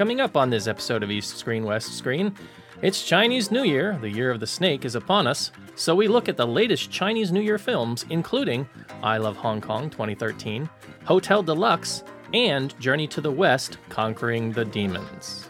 Coming up on this episode of East Screen, West Screen, it's Chinese New Year. The year of the snake is upon us. So we look at the latest Chinese New Year films, including I Love Hong Kong 2013, Hotel Deluxe, and Journey to the West Conquering the Demons.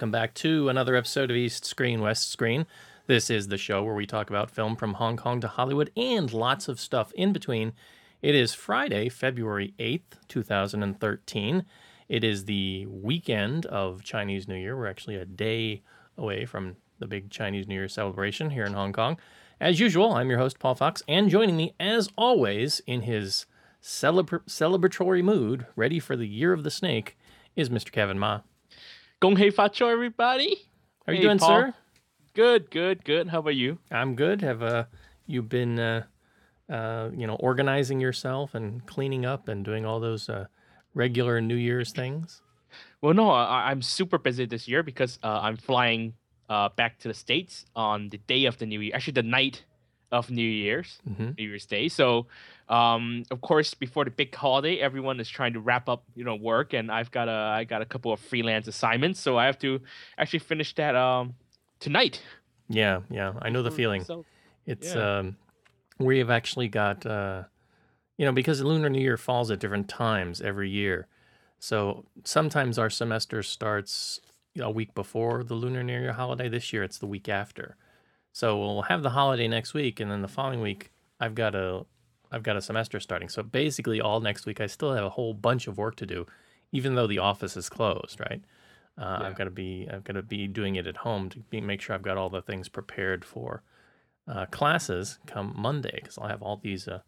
Welcome back to another episode of East Screen, West Screen. This is the show where we talk about film from Hong Kong to Hollywood and lots of stuff in between. It is Friday, February 8th, 2013. It is the weekend of Chinese New Year. We're actually a day away from the big Chinese New Year celebration here in Hong Kong. As usual, I'm your host, Paul Fox, and joining me, as always, in his celebra- celebratory mood, ready for the Year of the Snake, is Mr. Kevin Ma. Gong Hei Fa Choi, everybody. How are you Hey, doing, Paul. sir? Good, good, good. How about you? I'm good. Have uh, you been, uh, uh, you know, organizing yourself and cleaning up and doing all those uh, regular New Year's things? Well, no, I, I'm super busy this year because uh, I'm flying uh, back to the States on the day of the New Year, actually, the night of New Year's, Mhm. New Year's Day. So, um, of course, before the big holiday, everyone is trying to wrap up, you know, work, and I've got a, I got a couple of freelance assignments, so I have to actually finish that um, tonight. Yeah, yeah. I know the feeling. So, It's Yeah. um, we have actually got uh, you know because the Lunar New Year falls at different times every year, so sometimes our semester starts a week before the Lunar New Year holiday. This year it's the week after, so we'll have the holiday next week, and then the following week I've got a I've got a semester starting. So basically, all next week I still have a whole bunch of work to do, even though the office is closed. Right. Uh, Yeah. I've got to be I've got to be doing it at home to be, make sure I've got all the things prepared for uh, classes come Monday because I'll have all these uh,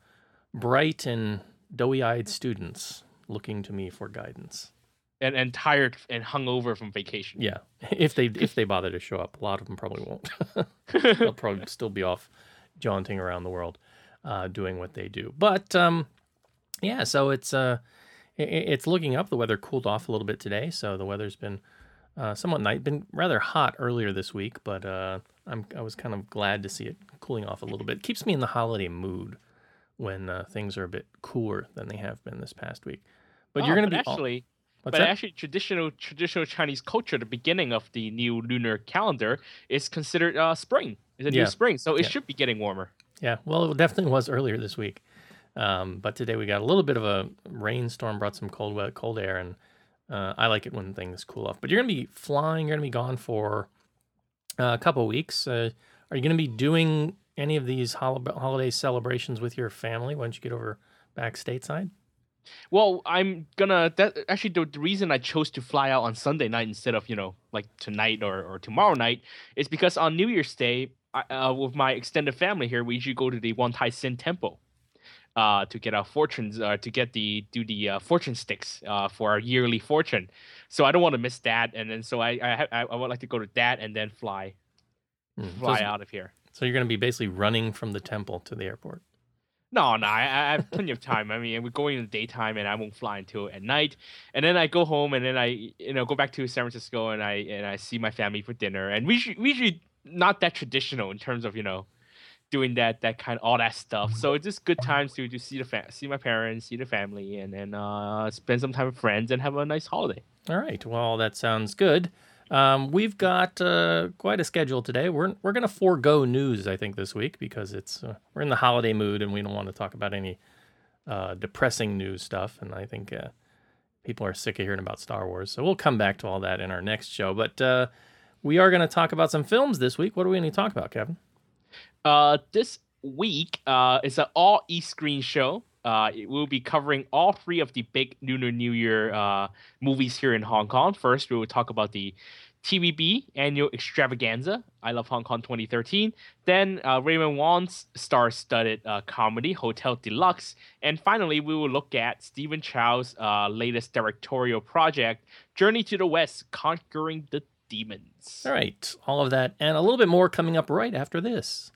bright and doughy-eyed students looking to me for guidance. and, and tired and hungover from vacation. Yeah, if they if they bother to show up, a lot of them probably won't. They'll probably still be off jaunting around the world, uh, doing what they do. But um, yeah, so it's uh, it's looking up. The weather cooled off a little bit today, so the weather's been uh, somewhat nice. Been rather hot earlier this week, but uh, I'm I was kind of glad to see it cooling off a little bit. keeps me in the holiday mood when uh, things are a bit cooler than they have been this past week. But Oh, you're going to be all- actually. What's but that? actually, traditional traditional Chinese culture, the beginning of the new lunar calendar is considered uh, spring. It's a Yeah. new spring, so it Yeah. should be getting warmer. Yeah, well, it definitely was earlier this week. Um, but today we got a little bit of a rainstorm, brought some cold, wet, cold air, and uh, I like it when things cool off. But you're to be flying. You're to be gone for uh, a couple weeks. Uh, are you to be doing any of these hol- holiday celebrations with your family once you get over back stateside? Well, I'm gonna. That actually the, the reason I chose to fly out on Sunday night instead of you know like tonight or, or tomorrow night is because on New Year's Day, uh, with my extended family here, we usually go to the Wong Tai Sin Temple. Uh, to get our fortunes, uh, to get the do the uh, fortune sticks uh, for our yearly fortune, so I don't want to miss that, and then so I I, I I would like to go to that and then fly Hmm, fly so, out of here. so you're going to be basically running from the temple to the airport. No, no, I, I have plenty of time. I mean, we're going in the daytime, and I won't fly until at night. And then I go home, and then I, you know, go back to San Francisco, and I and I see my family for dinner. And we should, we usually not that traditional in terms of you know, doing that that kind of all that stuff. So it's just good times to to see the see my parents, see the family, and then uh, spend some time with friends and have a nice holiday. All right. Well, that sounds good. Um, we've got uh, quite a schedule today. We're we're to forego news, I think, this week because it's uh, we're in the holiday mood and we don't want to talk about any uh, depressing news stuff. And I think uh, people are sick of hearing about Star Wars, so we'll come back to all that in our next show. But uh, we are going to talk about some films this week. What are we going to talk about, Kevin? Uh, this week uh, is an all East Screen show. uh, we'll be covering all three of the big Lunar New Year uh, movies here in Hong Kong. First, we will talk about the TVB annual extravaganza, I Love Hong Kong 2013. Then uh, Raymond Wong's star-studded uh, comedy Hotel Deluxe, and finally we will look at Stephen Chow's uh, latest directorial project, Journey to the West: Conquering the Demons. All right, all of that and a little bit more coming up right after this.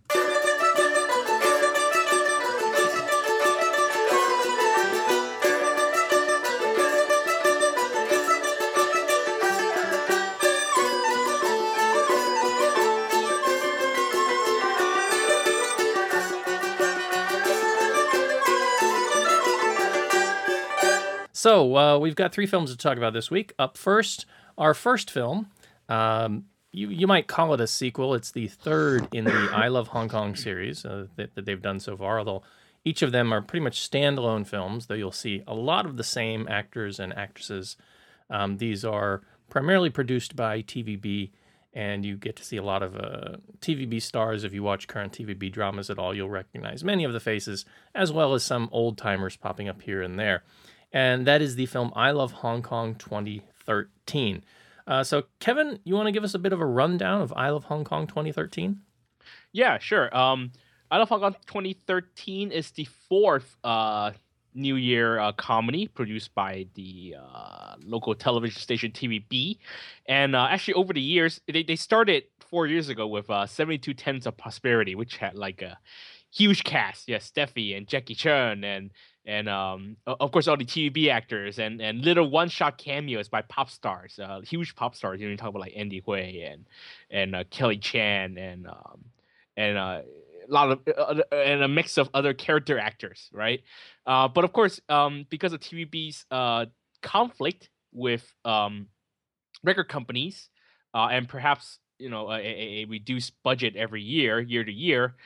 So uh, we've got three films to talk about this week. Up first, our first film. Um, you you might call it a sequel. It's the third in the I Love Hong Kong series uh, that, that they've done so far. Although each of them are pretty much standalone films, though you'll see a lot of the same actors and actresses. Um, these are primarily produced by TVB, and you get to see a lot of uh, TVB stars. If you watch current TVB dramas at all, you'll recognize many of the faces, as well as some old timers popping up here and there and that is the film I Love Hong Kong 2013. Uh, so, Kevin, you want to give us a bit of a rundown of I Love Hong Kong 2013? Yeah, sure. Um, I Love Hong Kong 2013 is the fourth uh, New Year uh, comedy produced by the uh, local television station TVB. And uh, actually, over the years, they, they started four years ago with uh, 72 Tenants of Prosperity, which had like a huge cast. Yes, Steffi and Jackie Chan and and um, of course all the TVB actors and and little one shot cameos by pop stars, uh, huge pop stars. You know, you talk about like Andy Hui and and uh, Kelly Chan and um, and uh, a lot of uh, and a mix of other character actors, right? Uh, but of course, um, because of TVB's uh, conflict with um, record companies and perhaps you know a, a, reduced budget every year, year to year,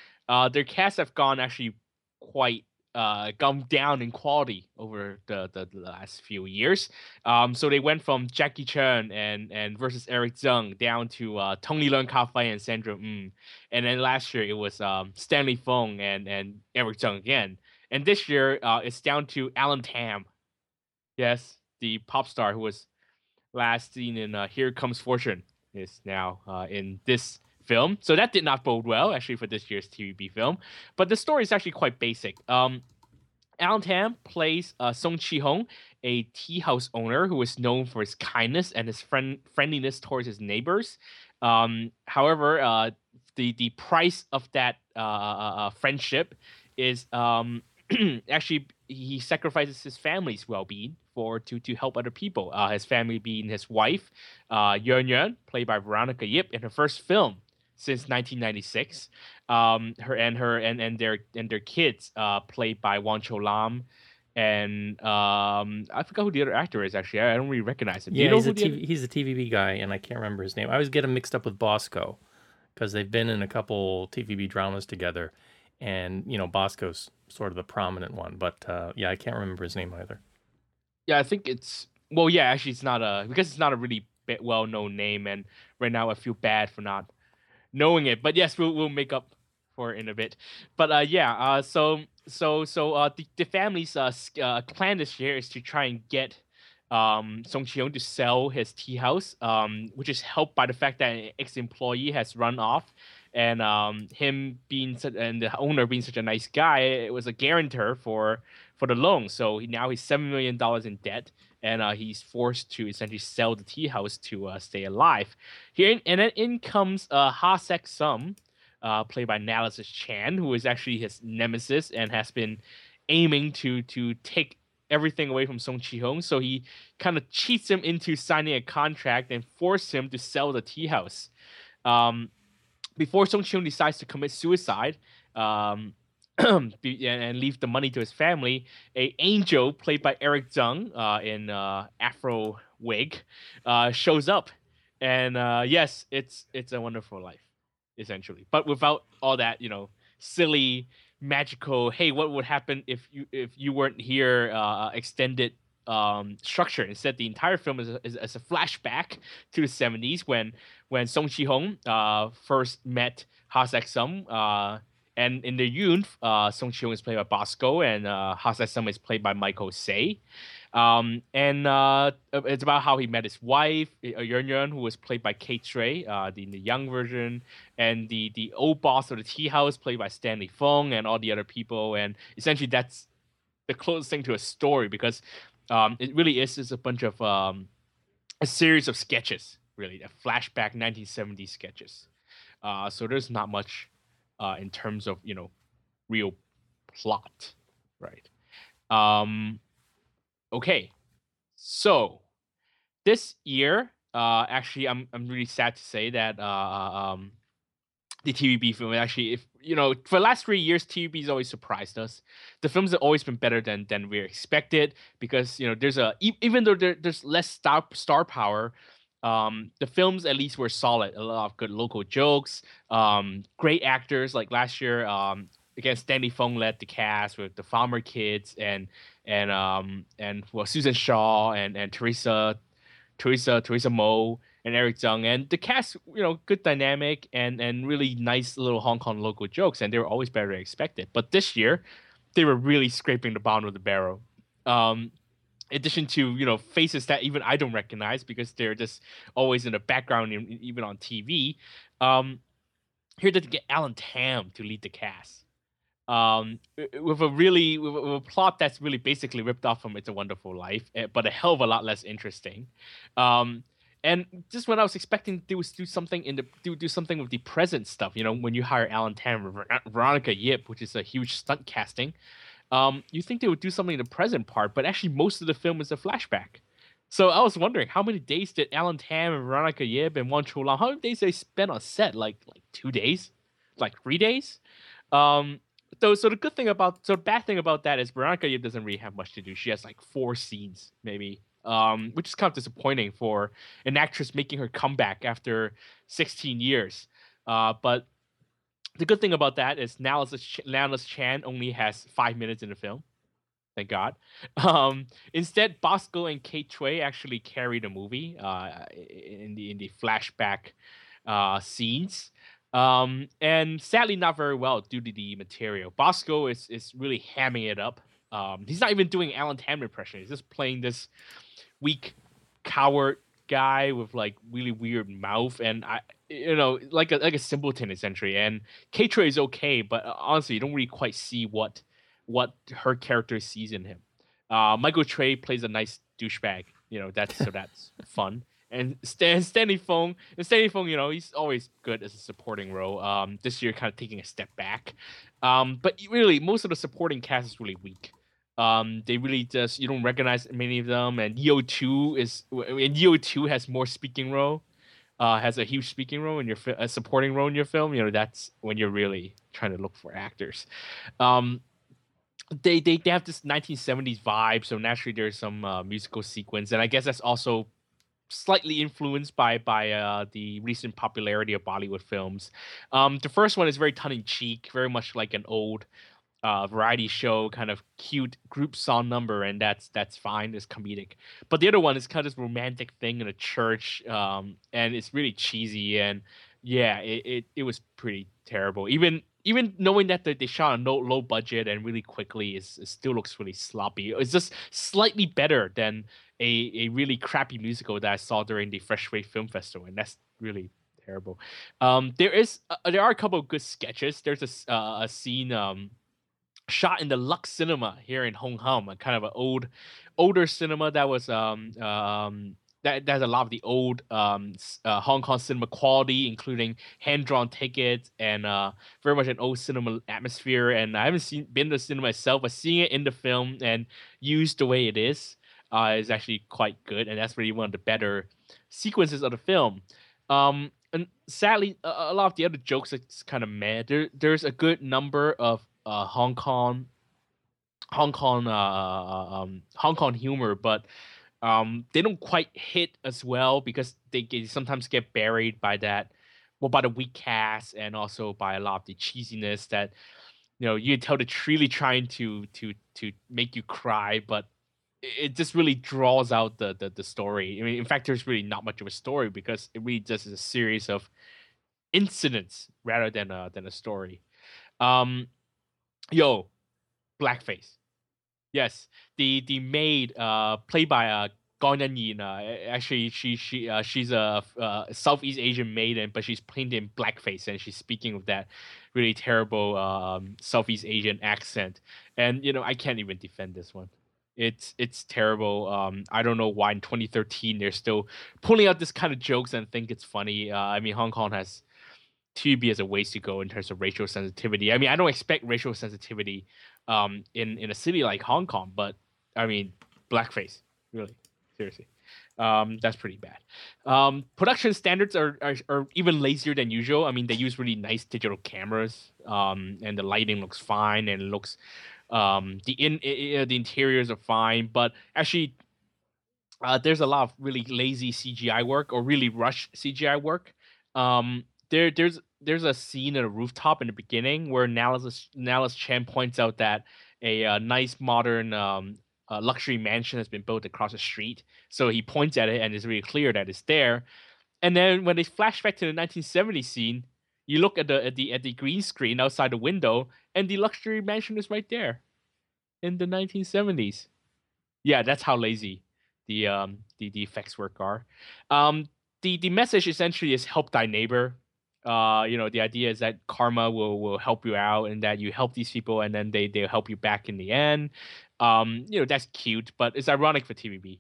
their casts have gone actually quite uh, gone down in quality over the, the, the last few years. Um, so they went from Jackie Chan and and versus Eric Tsang down to uh, Tony Leung Ka Fai and Sandra Mm. And then last year it was um, Stanley Fung and, and Eric Tsang again. And this year uh, it's down to Alan Tam. Yes, the pop star who was last seen in uh, Here Comes Fortune is now uh, in this film. So that did not bode well, actually, for this year's TVB film. But the story is actually quite basic. Um, Alan Tam plays uh, Song Chi Hong, a tea house owner who is known for his kindness and his friend friendliness towards his neighbors. Um, however, uh, the the price of that uh, uh, uh friendship is um, actually he sacrifices his family's well-being for to to help other people. Uh, his family being his wife, uh, Yuan Yuan, played by Veronica Yip, in her first film, since 1996. Um, her and her and, and their and their kids, uh, played by Wong Cho Lam, and um, I forgot who the other actor is. Actually, I don't really recognize him. Yeah, you know he's a TV, he's a TVB guy, and I can't remember his name. I always get him mixed up with Bosco because they've been in a couple TVB dramas together, and you know Bosco's sort of the prominent one. But uh, yeah, I can't remember his name either. Yeah, I think it's well, yeah, actually, it's not a because it's not a really well known name, and right now I feel bad for not knowing it. But yes, we'll we'll make up for it in a bit. But uh, yeah, uh, so so so uh, the, the family's uh, uh, plan this year is to try and get um, Song Chi-hong to sell his tea house, um, which is helped by the fact that an ex-employee has run off, and um, him being such, and the owner being such a nice guy, it was a guarantor for for the loan. So he, now he's seven million dollars in debt, and uh, he's forced to essentially sell the tea house to uh, stay alive. Here and then in comes uh, Ha Sek Sum, uh, played by Nicholas Chan, who is actually his nemesis and has been aiming to to take everything away from Song Chi Hong. So he kind of cheats him into signing a contract and force him to sell the tea house. Um, before Song Chi Hong decides to commit suicide, um, and leave the money to his family. A angel played by Eric Tsang uh, in uh, Afro wig uh, shows up, and uh, yes, it's it's a wonderful life, essentially, but without all that you know silly magical. Hey, what would happen if you if you weren't here? Uh, extended um, structure. Instead, the entire film is a, is, is a flashback to the 70s when when Song Chi Hong uh, first met Ha Sek Sum uh, And in the Yoon, uh, Song Cheong is played by Bosco, and uh, Ha Sum is played by Michael Tse. Um, and uh, it's about how he met his wife, Yun Yun, who was played by Kate Tsui, uh, the, the young version, and the the old boss of the tea house, played by Stanley Fung, and all the other people. And essentially, that's the closest thing to a story because um, it really is just a bunch of um, a series of sketches, really, a flashback 1970s sketches. Uh, so there's not much uh, in terms of you know real plot, right? Um, okay, so this year, uh, actually, I'm I'm really sad to say that uh, um, the TVB film actually, if you know, for the last three years, TVB's always surprised us. The films have always been better than than we expected because you know there's a even though there, there's less star star power. Um, the films at least were solid. A lot of good local jokes. Um, great actors like last year. Um, again, Stanley Fung led the cast with the Farmer Kids and and um and well Susan Shaw and and Teresa Teresa Teresa Mo and Eric Tsang and the cast you know good dynamic and and really nice little Hong Kong local jokes and they were always better than expected but this year they were really scraping the bottom of the barrel um addition to you know faces that even I don't recognize because they're just always in the background even on TV um here to get Alan Tam to lead the cast um, with a really with a, with a, plot that's really basically ripped off from It's a Wonderful Life, eh, but a hell of a lot less interesting. Um, and just when I was expecting to do, do something in the do do something with the present stuff, you know, when you hire Alan Tam, Veronica Yip, which is a huge stunt casting, um, you think they would do something in the present part, but actually most of the film is a flashback. So I was wondering how many days did Alan Tam and Veronica Yip and Wong Cho Lam, how many days they spent on set? Like like two days, like three days. Um, so so the good thing about so the bad thing about that is Veronica Yip doesn't really have much to do. She has like four scenes maybe, um, which is kind of disappointing for an actress making her comeback after 16 years. Uh, but the good thing about that is Nicholas Chan only has five minutes in the film. Thank God. Um, instead, Bosco and Kate Tsui actually carry the movie uh, in the in the flashback uh, scenes. Um, and sadly, not very well due to the material. Bosco is is really hamming it up. Um, he's not even doing Alan Tam impression. He's just playing this weak coward guy with like really weird mouth and I, you know, like a like a simpleton essentially. And Katra is okay, but uh, honestly, you don't really quite see what what her character sees in him. Uh, Michael Tse plays a nice douchebag. You know, that's so that's fun and Stan Stanley Fung and Stanley Fung, you know, he's always good as a supporting role. Um, this year kind of taking a step back. Um, but really, most of the supporting cast is really weak. Um, they really just you don't recognize many of them, and Yeo two is and Yeo two has more speaking role, uh, has a huge speaking role in your fi- a supporting role in your film. You know that's when you're really trying to look for actors. Um, they, they they have this 1970s vibe, so naturally there's some uh, musical sequence, and I guess that's also slightly influenced by by uh, the recent popularity of Bollywood films. Um, the first one is very tongue in cheek, very much like an old uh, variety show kind of cute group song number, and that's that's fine. It's comedic. But the other one is kind of this romantic thing in a church, um, and it's really cheesy and yeah, it, it, it was pretty terrible. Even even knowing that they, shot on low, low budget and really quickly, it still looks really sloppy. It's just slightly better than a, a really crappy musical that I saw during the Fresh Wave Film Festival, and that's really terrible. Um, there is uh, there are a couple of good sketches. There's a uh, a scene um shot in the Lux Cinema here in Hong Kong, a kind of an old older cinema that was um um that has a lot of the old um, uh, Hong Kong cinema quality, including hand drawn tickets and uh, very much an old cinema atmosphere. And I haven't seen been to the cinema myself, but seeing it in the film and used the way it is, uh, is actually quite good, and that's really one of the better sequences of the film. Um, and sadly, a, a lot of the other jokes are kind of mad. There, there's a good number of uh, Hong Kong, Hong Kong, uh, uh, um, Hong Kong humor, but um, they don't quite hit as well because they, sometimes get buried by that, well, by the weak cast and also by a lot of the cheesiness that you know you tell they're really trying to to to make you cry, but it just really draws out the, the the story. I mean, in fact, there's really not much of a story because it really just is a series of incidents rather than a than a story. Um, yo, blackface. Yes, the the maid, uh, played by uh Gong Yin. Uh, actually, she she uh, she's a uh, Southeast Asian maiden, but she's playing in blackface, and she's speaking with that really terrible um, Southeast Asian accent. And you know, I can't even defend this one. It's it's terrible. Um, I don't know why in 2013 they're still pulling out this kind of jokes and think it's funny. Uh, I mean, Hong Kong has TVB as a ways to go in terms of racial sensitivity. I mean, I don't expect racial sensitivity um, in in a city like Hong Kong, but I mean, blackface, really, seriously, um, that's pretty bad. Um, production standards are, are, are even lazier than usual. I mean, they use really nice digital cameras, um, and the lighting looks fine, and looks um, the in, the interiors are fine, but actually. Uh, there's a lot of really lazy CGI work or really rush CGI work. Um, there there's there's a scene at a rooftop in the beginning where Nicholas Nicholas Chen points out that a, uh nice modern um, uh, luxury mansion has been built across the street. So he points at it and it's really clear that it's there. And then when they flash back to the 1970 scene, you look at the at the at the green screen outside the window, and the luxury mansion is right there, in the 1970s. Yeah, that's how lazy the um the, the effects work are. Um, the the message essentially is help thy neighbor uh you know the idea is that karma will will help you out and that you help these people and then they they'll help you back in the end. Um you know that's cute but it's ironic for tvb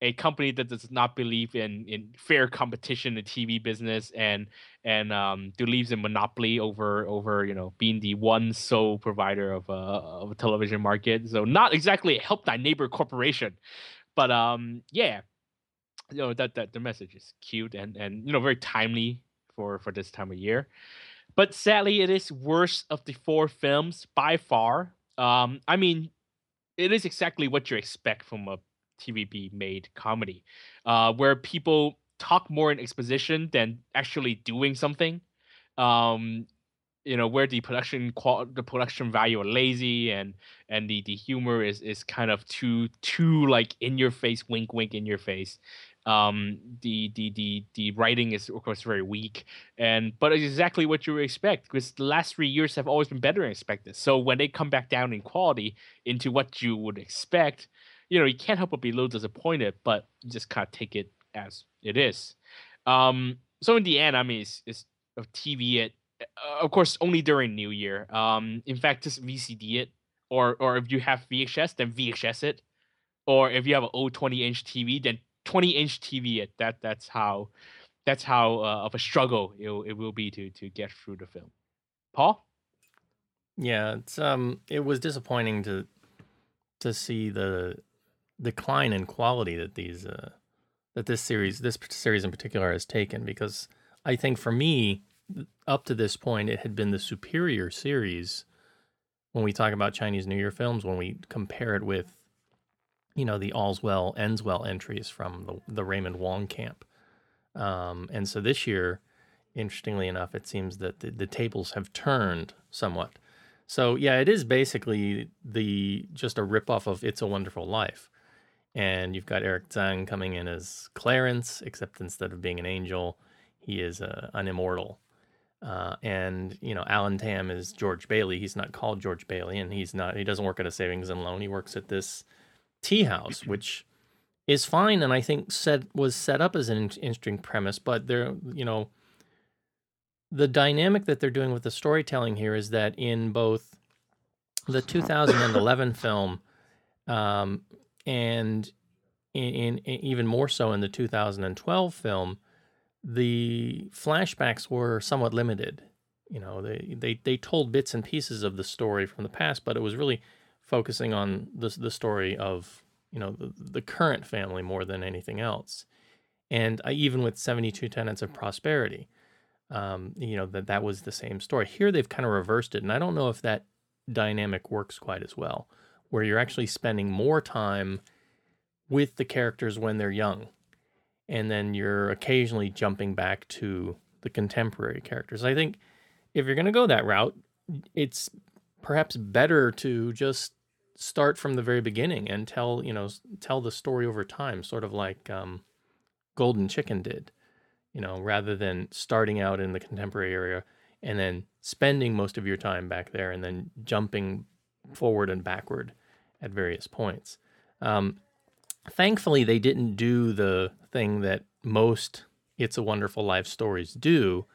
a company that does not believe in in fair competition in the tv business and and um believes in monopoly over over you know being the one sole provider of a of a television market. So not exactly help thy neighbor corporation but um yeah you know that that the message is cute and and you know very timely for for this time of year. But sadly, it is worst of the four films by far. Um, I mean, it is exactly what you expect from a TVB made comedy, uh, where people talk more in exposition than actually doing something. Um, you know, where the production qual- the production value are lazy and and the the humor is is kind of too too like in your face, wink wink in your face um, the the the the writing is of course very weak, and but it's exactly what you would expect because the last three years have always been better than expected. So when they come back down in quality into what you would expect, you know you can't help but be a little disappointed, but you just kind of take it as it is. Um, so in the end, I mean, it's, it's a TV it, uh, of course, only during New Year. Um, in fact, just VCD it, or or if you have VHS, then VHS it, or if you have an old 20 inch TV, then 20 inch TV it. That that's how that's how uh, of a struggle it, it will be to to get through the film. Paul. Yeah, it's um, it was disappointing to to see the decline in quality that these uh, that this series, this series in particular, has taken. Because I think for me, up to this point, it had been the superior series when we talk about Chinese New Year films. When we compare it with you know the all's well ends well entries from the, the Raymond Wong camp. Um, and so this year, interestingly enough, it seems that the, the tables have turned somewhat. So yeah, it is basically the just a ripoff of It's a Wonderful Life. And you've got Eric Tsang coming in as Clarence, except instead of being an angel, he is a, an immortal. Uh, and you know, Alan Tam is George Bailey. He's not called George Bailey, and he's not. He doesn't work at a savings and loan. He works at this tea house, which is fine, and I think set was set up as an interesting premise. But there, you know, the dynamic that they're doing with the storytelling here is that in both the 2011 film um, and in, in, in, even more so in the 2012 film, the flashbacks were somewhat limited. You know, they, they they told bits and pieces of the story from the past, but it was really focusing on the the story of you know the, the current family more than anything else. And I, even with 72 Tenants of Prosperity, um, you know that that was the same story. Here they've kind of reversed it, and I don't know if that dynamic works quite as well, where you're actually spending more time with the characters when they're young, and then you're occasionally jumping back to the contemporary characters. I think if you're going to go that route, it's perhaps better to just start from the very beginning and tell you know tell the story over time, sort of like um, Golden Chicken did, you know, rather than starting out in the contemporary area and then spending most of your time back there and then jumping forward and backward at various points. Um, thankfully, they didn't do the thing that most It's a Wonderful Life stories do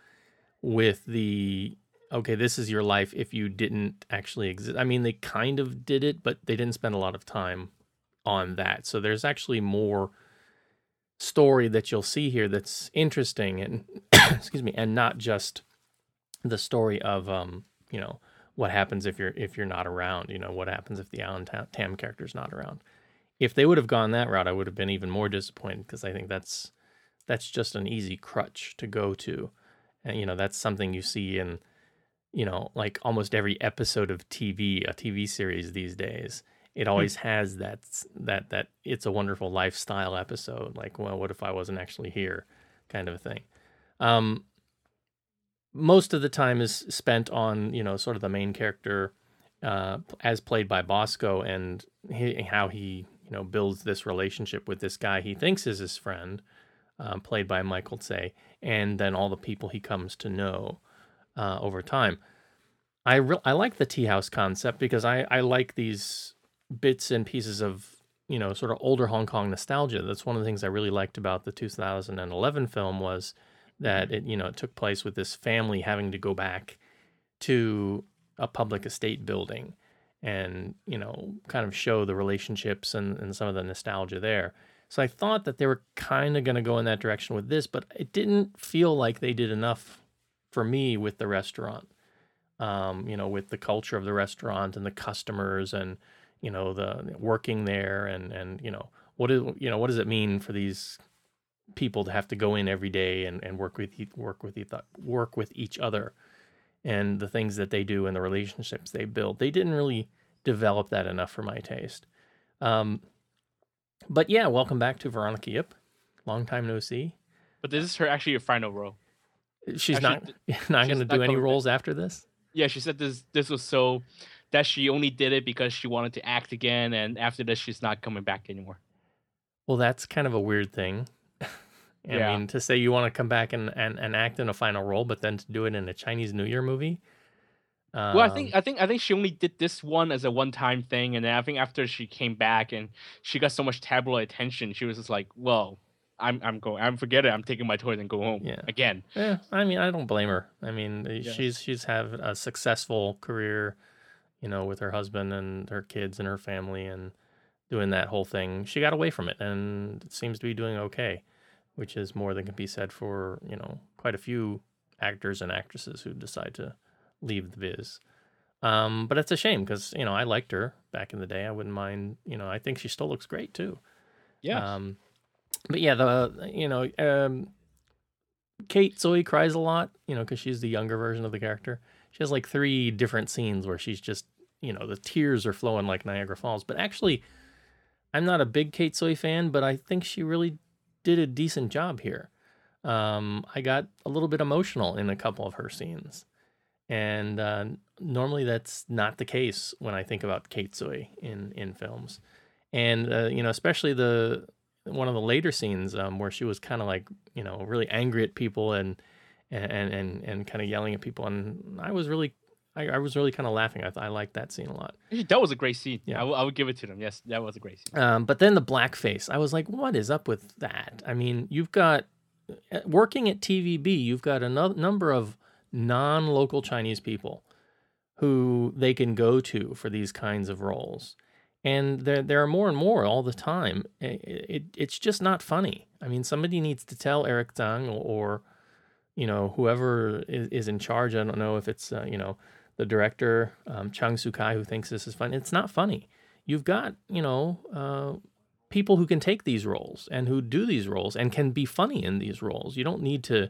with the okay, this is your life if you didn't actually exist. I mean, they kind of did it, but they didn't spend a lot of time on that. So there's actually more story that you'll see here that's interesting and excuse me, and not just the story of um, you know, what happens if you're if you're not around, you know, what happens if the Alan Tam, character's not around. If they would have gone that route, I would have been even more disappointed because I think that's that's just an easy crutch to go to. And you know, that's something you see in you know, like almost every episode of TV, a TV series these days, it always has that that that it's a wonderful lifestyle episode. Like, well, what if I wasn't actually here, kind of a thing. Um, most of the time is spent on you know sort of the main character, uh, as played by Bosco, and he, how he you know builds this relationship with this guy he thinks is his friend, um, played by Michael Tse, and then all the people he comes to know uh, over time. I re- I like the tea house concept because I I like these bits and pieces of you know sort of older Hong Kong nostalgia. That's one of the things I really liked about the 2011 film was that it you know it took place with this family having to go back to a public estate building and you know kind of show the relationships and, and some of the nostalgia there. So I thought that they were kind of going to go in that direction with this, but it didn't feel like they did enough for me with the restaurant. Um, you know, with the culture of the restaurant and the customers and you know the working there and and you know what is you know what does it mean for these people to have to go in every day and, and work with work with each work with each other and the things that they do and the relationships they build. They didn't really develop that enough for my taste. Um, but yeah, welcome back to Veronica Yip. Long time no see. But this is her actually her final role. She's not not going to do any coming back. roles after this. Yeah, she said this this was so that she only did it because she wanted to act again, and after this, she's not coming back anymore. Well, that's kind of a weird thing. I Yeah. mean, to say you want to come back and, and, and act in a final role, but then to do it in a Chinese New Year movie. Um, well, I think I think I think she only did this one as a one time thing, and then I think after she came back and she got so much tabloid attention, she was just like, "Well, I'm I'm going, I'm forget it, I'm taking my toys and go home Yeah. again." Yeah, I mean, I don't blame her. I mean, Yes. she's she's had a successful career, you know, with her husband and her kids and her family, and doing that whole thing. She got away from it, and seems to be doing okay, which is more than can be said for you know quite a few actors and actresses who decide to leave the biz. Um, but it's a shame because you know I liked her back in the day. I wouldn't mind. You know, I think she still looks great too. Yeah, Um, but yeah, the you know, um, Kate Tsui cries a lot, you know, because she's the younger version of the character. She has like three different scenes where she's just, you know, the tears are flowing like Niagara Falls. But actually, I'm not a big Kate Tsui fan, but I think she really did a decent job here. Um, I got a little bit emotional in a couple of her scenes. And uh, normally that's not the case when I think about Kate Tsui in, in films. And, uh, you know, especially the one of the later scenes um, where she was kind of like, you know, really angry at people and, and, and, and kind of yelling at people. And I was really, I, I was really kind of laughing. I, th- I liked that scene a lot. That was a great scene. Yeah. I, w- I would give it to them. Yes, that was a great scene. Um, but then the blackface, I was like, what is up with that? I mean, you've got uh, working at TVB, you've got a no- number of non-local Chinese people who they can go to for these kinds of roles, and there there are more and more all the time. It, it it's just not funny. I mean, somebody needs to tell Eric or, or you know whoever is, is in charge. I don't know if it's uh, you know the director um, Chung Shu Kai who thinks this is funny. It's not funny. You've got you know. Uh, people who can take these roles and who do these roles and can be funny in these roles. You don't need to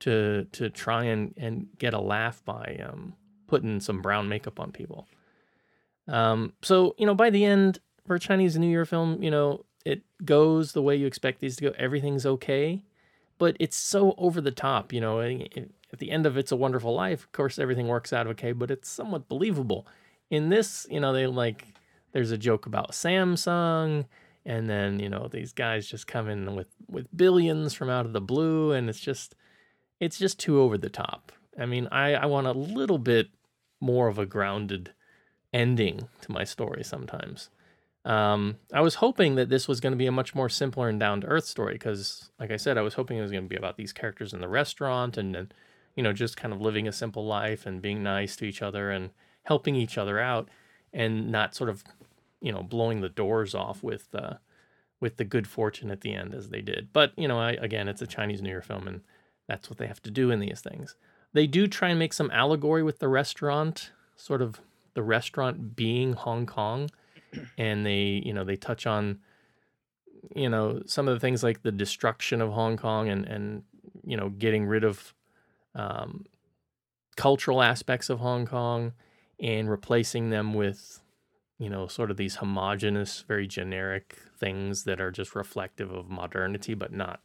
to to try and and get a laugh by um, putting some brown makeup on people. Um, so you know, by the end for a Chinese New Year film, you know, it goes the way you expect these to go. Everything's okay, but it's so over the top. You know, and it- at the end of It's a Wonderful Life, of course, everything works out okay, but it's somewhat believable. In this, you know, they like there's a joke about Samsung and then you know these guys just come in with with billions from out of the blue and it's just it's just too over the top I mean, I, I want a little bit more of a grounded ending to my story sometimes. Um, I was hoping that this was going to be a much more simpler and down to earth story because, like I said, I was hoping it was going to be about these characters in the restaurant and, and, you know, just kind of living a simple life and being nice to each other and helping each other out and not sort of, you know, blowing the doors off with, uh, with the good fortune at the end as they did. But, you know, I, again, it's a Chinese New Year film and that's what they have to do in these things. They do try and make some allegory with the restaurant, sort of the restaurant being Hong Kong, and they, you know, they touch on, you know, some of the things like the destruction of Hong Kong and and you know getting rid of um, cultural aspects of Hong Kong and replacing them with, you know, sort of these homogenous, very generic things that are just reflective of modernity, but not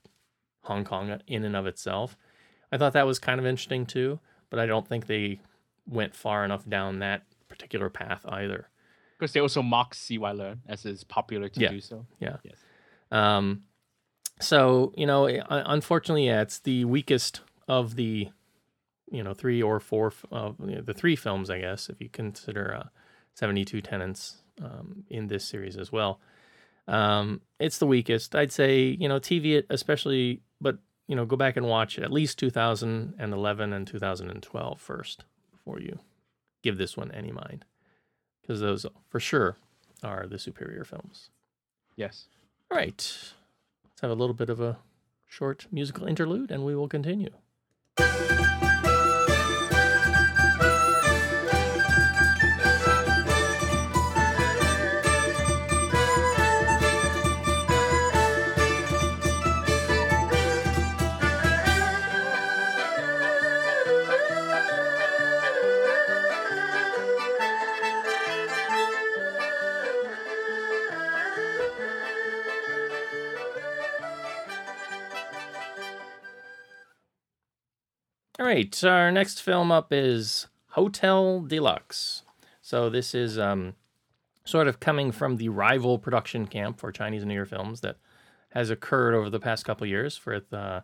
Hong Kong in and of itself. I thought that was kind of interesting too, but I don't think they went far enough down that particular path either. Because they also mock CY Leung as is popular to Yeah. do so. Yeah. Yes. Um, so you know, unfortunately, yeah, it's the weakest of the, you know, three or four of know, the three films, I guess, if you consider uh, seventy-two tenants um, in this series as well. Um, it's the weakest, I'd say. You know, TV it especially, but you know, go back and watch at least 2011 and 2012 first before you give this one any mind, because those for sure are the superior films. Yes. All right. Let's have a little bit of a short musical interlude and we will continue. Right. Our next film up is Hotel Deluxe. So this is um, sort of coming from the rival production camp for Chinese New Year films that has occurred over the past couple years. For uh,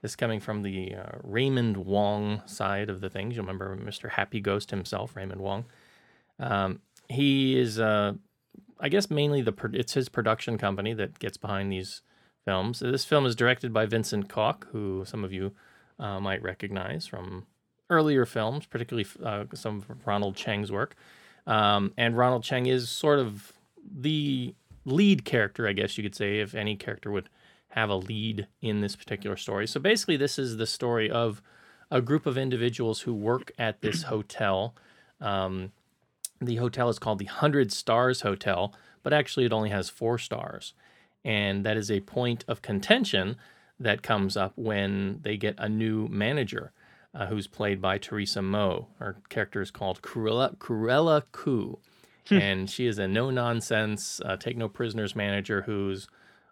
this coming from the uh, Raymond Wong side of the things. You'll remember Mr. Happy Ghost himself, Raymond Wong. Um, he is, uh, I guess, mainly the pro- it's his production company that gets behind these films. This film is directed by Vincent Kok, who some of you uh, might recognize from earlier films, particularly uh, some of Ronald Cheng's work. Um, and Ronald Cheng is sort of the lead character, I guess you could say, if any character would have a lead in this particular story. So basically, this is the story of a group of individuals who work at this hotel. Um, the hotel is called the Hundred Stars Hotel, but actually, it only has four stars. And that is a point of contention that comes up when they get a new manager uh, who's played by Teresa Mo. Her character is called Cruella, Cruella Koo. and she is a no nonsense, uh, take no prisoners manager who's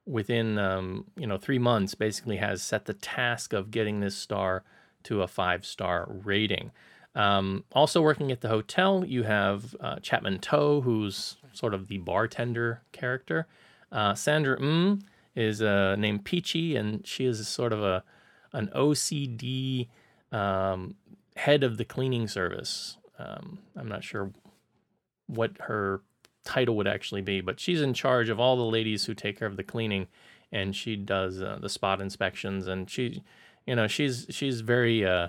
within um, you know three months basically has set the task of getting this star to a five star rating. Um, also working at the hotel, you have uh, Chapman To, who's sort of the bartender character. Uh, Sandra Mm is uh, named Peachy, and she is sort of a an OCD um, head of the cleaning service. Um, I'm not sure what her title would actually be, but she's in charge of all the ladies who take care of the cleaning, and she does uh, the spot inspections, and she, you know, she's she's very uh,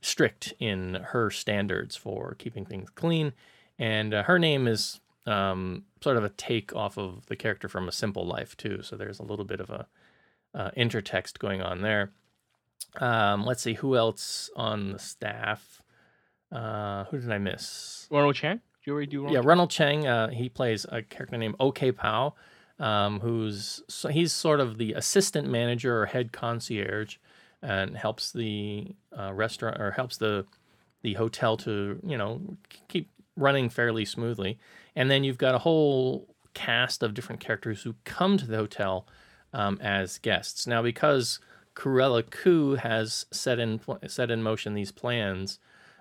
strict in her standards for keeping things clean, and uh, her name is um, sort of a take off of the character from A Simple Life too. So there's a little bit of a uh, intertext going on there. Um, let's see who else on the staff. Uh, who did I miss? Ronald Cheng? Did you already do Ronald Yeah, Ronald Cheng. Uh, he plays a character named OK Pao, um, who's so he's sort of the assistant manager or head concierge, and helps the uh, restaurant or helps the the hotel to you know keep running fairly smoothly. And then you've got a whole cast of different characters who come to the hotel um, as guests. Now, because Cruella Koo has set in set in motion these plans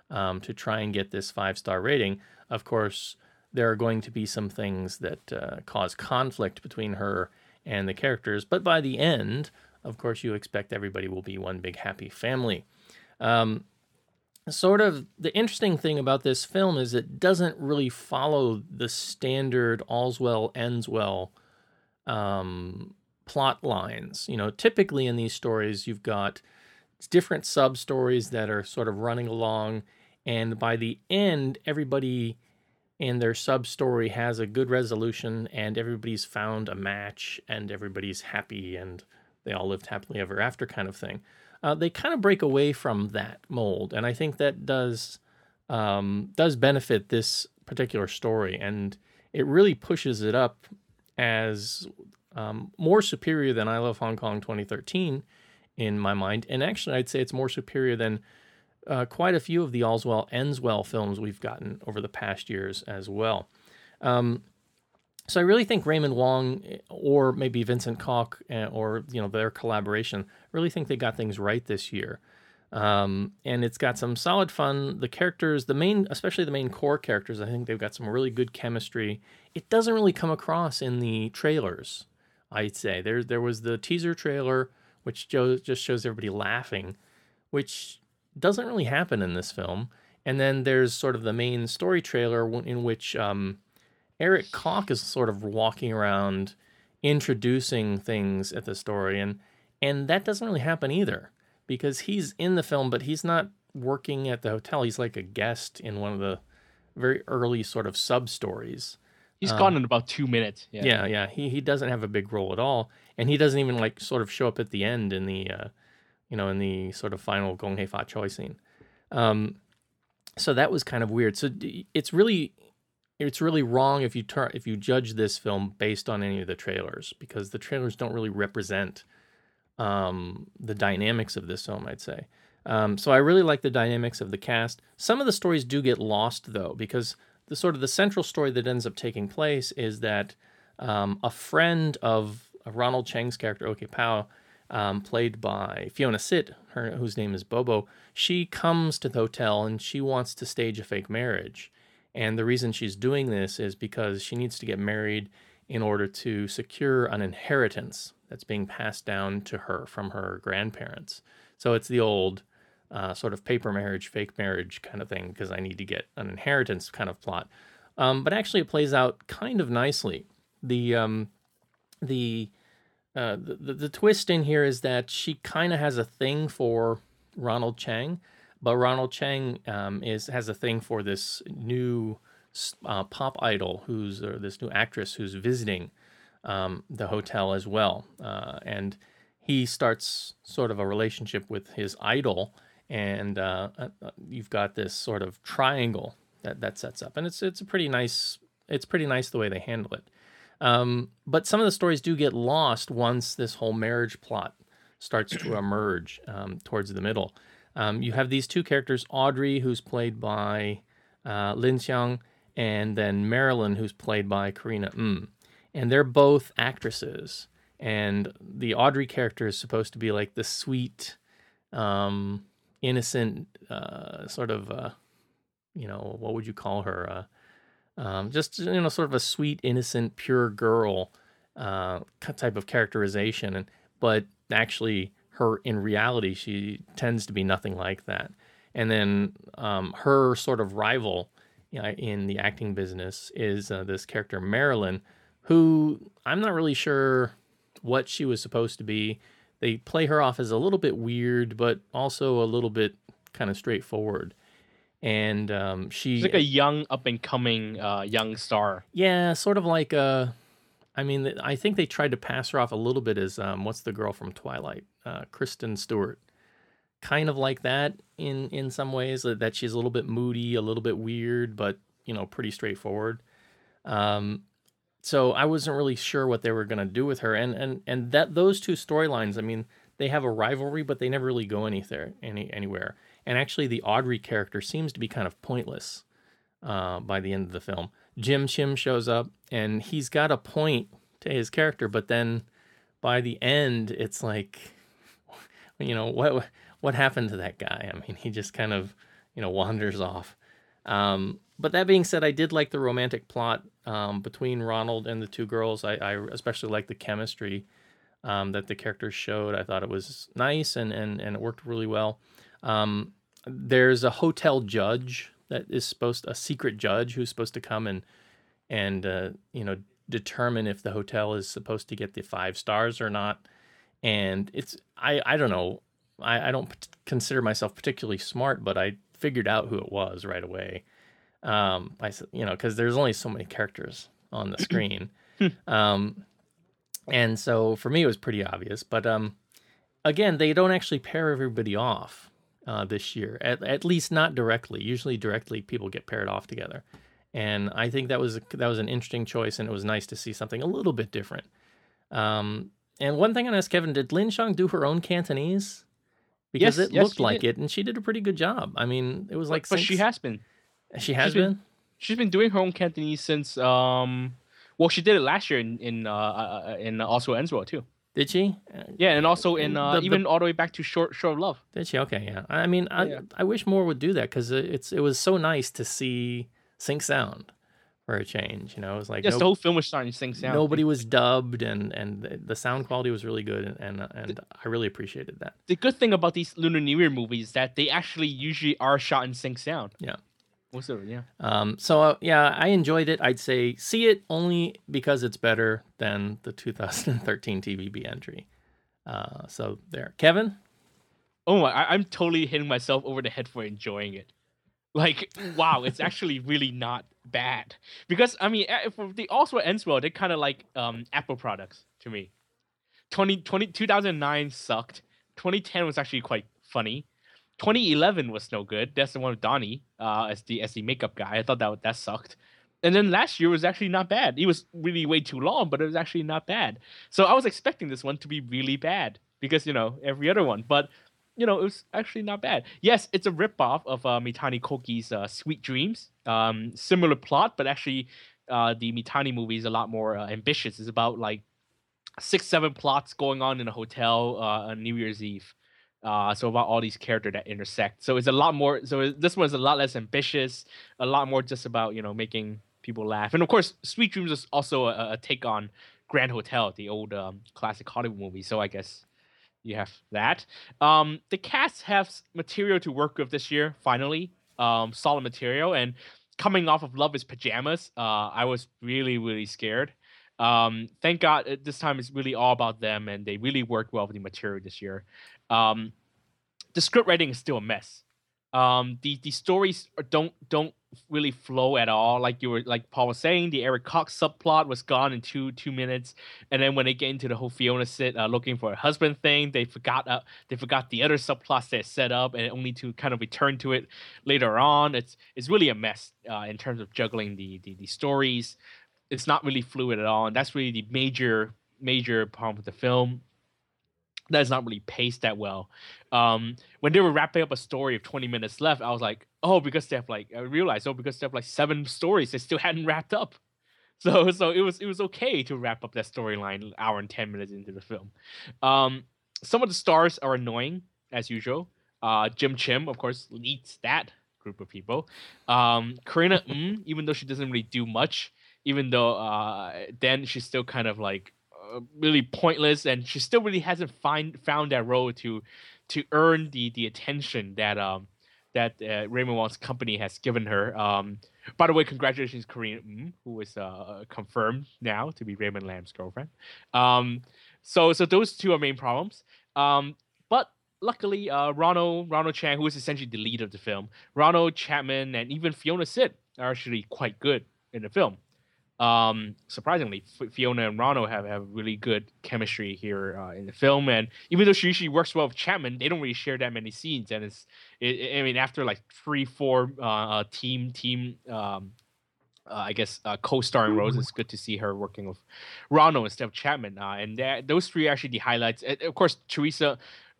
um, to try and get this five star rating, of course, there are going to be some things that uh, cause conflict between her and the characters. But by the end, of course, you expect everybody will be one big happy family. Um, sort of the interesting thing about this film is it doesn't really follow the standard all's well ends well um, plot lines. You know, typically in these stories, you've got different sub stories that are sort of running along, and by the end, everybody in their sub story has a good resolution, and everybody's found a match, and everybody's happy, and they all lived happily ever after, kind of thing. Uh, they kind of break away from that mold, and I think that does um, does benefit this particular story, and it really pushes it up as um, more superior than I Love Hong Kong 2013 in my mind. And actually, I'd say it's more superior than uh, quite a few of the All's Well Ends Well films we've gotten over the past years as well. Um, so I really think Raymond Wong or maybe Vincent Kok eh, or you know their collaboration really think they got things right this year. Um, and it's got some solid fun. The characters, the main, especially the main core characters, I think they've got some really good chemistry. It doesn't really come across in the trailers. I'd say there there was the teaser trailer, which just shows everybody laughing, which doesn't really happen in this film. And then there's sort of the main story trailer in which um, Eric Kot is sort of walking around introducing things at the story, and and that doesn't really happen either because he's in the film, but he's not working at the hotel. He's like a guest in one of the very early sort of sub stories. He's um, gone in about two minutes. Yeah. yeah, yeah. He he doesn't have a big role at all, and he doesn't even like sort of show up at the end in the, uh, you know, in the sort of final Gong Hei Fa Choi scene. Um, so that was kind of weird. So it's really it's really wrong if you turn if you judge this film based on any of the trailers because the trailers don't really represent um, the dynamics of this film, I'd say. Um, so I really like the dynamics of the cast. Some of the stories do get lost though, because the sort of the central story that ends up taking place is that um, a friend of, Ronald Cheng's character, OK Pao, um, played by Fiona Sit, her, whose name is Bobo, she comes to the hotel and she wants to stage a fake marriage. And the reason she's doing this is because she needs to get married in order to secure an inheritance that's being passed down to her from her grandparents. So it's the old uh, sort of paper marriage, fake marriage kind of thing because I need to get an inheritance kind of plot. Um, but actually, it plays out kind of nicely. The um, the, uh, the, the twist in here is that she kind of has a thing for Ronald Cheng, but Ronald Cheng um, is has a thing for this new uh, pop idol who's or this new actress who's visiting um, the hotel as well. Uh, and he starts sort of a relationship with his idol, and uh, uh, you've got this sort of triangle that that sets up, and it's it's a pretty nice it's pretty nice the way they handle it. Um, but some of the stories do get lost once this whole marriage plot starts to emerge um, towards the middle. Um, you have these two characters, Audrey, who's played by uh, Lynn Xiong, and then Marilyn, who's played by Karina Ng and they're both actresses. And the Audrey character is supposed to be like the sweet, um, innocent, uh, sort of, uh, you know, what would you call her? Uh, um, just you know, sort of a sweet, innocent, pure girl uh, type of characterization. And but actually, her in reality, she tends to be nothing like that. And then um, her sort of rival know, in the acting business is uh, this character Marilyn, who I'm not really sure what she was supposed to be. They play her off as a little bit weird, but also a little bit kind of straightforward. And um, she, She's like a young, up and coming uh, young star. Yeah, sort of like a. I mean, I think they tried to pass her off a little bit as um, what's the girl from Twilight, uh, Kristen Stewart, kind of like that in in some ways. That she's a little bit moody, a little bit weird, but you know, pretty straightforward. Um, so I wasn't really sure what they were to do with her, and and and that those two storylines. I mean, they have a rivalry, but they never really go anything any anywhere. And actually, the Audrey character seems to be kind of pointless uh, by the end of the film. Jim Chim shows up, and he's got a point to his character, but then by the end, it's like, you know, what what happened to that guy? I mean, he just kind of you know wanders off. Um, but that being said, I did like the romantic plot um, between Ronald and the two girls. I, I especially like the chemistry um, that the characters showed. I thought it was nice and, and, and it worked really well. Um, there's a hotel judge that is supposed a secret judge who's supposed to come and and uh, you know determine if the hotel is supposed to get the five stars or not. And it's I I don't know I, I don't p- consider myself particularly smart, but I figured out who it was right away. Um, I you know because there's only so many characters on the screen, um, and so for me it was pretty obvious. But um, again, they don't actually pair everybody off uh, this year. At, at least not directly. Usually, directly people get paired off together, and I think that was that was an interesting choice, and it was nice to see something a little bit different. Um, and one thing I asked Kevin: Did Lynn Xiong do her own Cantonese? Because Yes, it yes, looked like did. it, and she did a pretty good job. I mean, it was like but she since- has been. she has she's been- been. She's been doing her own Cantonese since um, well, she did it last year in in uh, uh in also Enswell too. Did she? Yeah, and also in uh, The- the- even all the way back to Short Short of Love. Did she? Okay, yeah. I mean, I Yeah. I wish more would do that because it's it was so nice to see sync sound for a change. You know, it was like Yes, no- the whole film was starting to sing sound. nobody was dubbed, and and the- the sound quality was really good, and and, and I really appreciated that. the good thing about these Lunar New Year movies is that they actually usually are shot in sync sound. Yeah. What's it? Yeah. Um, so uh, yeah, I enjoyed it. I'd say see it only because it's better than the 2013 TVB entry. Uh, so there, Kevin. Oh my! I, I'm totally hitting myself over the head for enjoying it. Like, wow, it's actually really not bad. Because I mean, eh, for the also ends well. They're kind of like um Apple products to me. 20, 20, 2009 sucked. 2010 was actually quite funny. 2011 was no good. That's the one with Donnie uh, as the as the makeup guy. I thought that that sucked. And then last year was actually not bad. It was really way too long, but it was actually not bad. So I was expecting this one to be really bad because you know every other one, but you know it was actually not bad. Yes, it's a ripoff of uh, Mitani Koki's uh, Suite Dreams. Um, similar plot, but actually uh, the Mitani movie is a lot more uh, ambitious. It's about like six, seven plots going on in a hotel uh, on New Year's Eve. Uh, so about all these characters that intersect. So it's a lot more. So this one's a lot less ambitious. A lot more just about you know making people laugh. And of course, Suite Dreams is also a, a take on Grand Hotel, the old um, classic Hollywood movie. So I guess you have that. Um, the cast has material to work with this year. Finally, um, solid material. And coming off of Love in Pajamas, uh, I was really really scared. Um, thank God uh, this time it's really all about them, and they really worked well with the material this year. Um, the script writing is still a mess. Um, the the stories don't don't really flow at all. Like you were like Paul was saying, the Eric Kot's subplot was gone in two two minutes, and then when they get into the whole Fiona Sit uh, looking for a husband thing, they forgot uh, they forgot the other subplots they set up, and only to kind of return to it later on. It's it's really a mess uh, in terms of juggling the, the the stories. It's not really fluid at all, and that's really the major major problem with the film that is not really paced that well. Um, when they were wrapping up a story of 20 minutes left, I was like, oh, because they have like, I realized, oh, because they have like seven stories, they still hadn't wrapped up. So, so it was it was okay to wrap up that storyline an hour and 10 minutes into the film. Um, some of the stars are annoying as usual. Uh, Jim Chim, of course, leads that group of people. Um, Karina, mm, even though she doesn't really do much, even though uh, then she's still kind of like really pointless, and she still really hasn't find found that role to to earn the the attention that um that uh, Raymond Wong's company has given her. Um, by the way, congratulations, Karina, mm, who is uh, confirmed now to be Raymond Lam's girlfriend. Um, so so those two are main problems. Um, but luckily, uh, Ronald Ronald Cheng, who is essentially the lead of the film, Ronald Chapman, and even Fiona Sit are actually quite good in the film. Um, surprisingly, Fiona and Ronald have, have really good chemistry here uh, in the film, and even though she usually works well with Chapman, they don't really share that many scenes. And it's, it, I mean, after like three, four uh, uh, team team, um, uh, I guess uh, co-starring roles, it's good to see her working with Ronald instead of Chapman. Uh, and that, those three are actually the highlights. And of course, Teresa,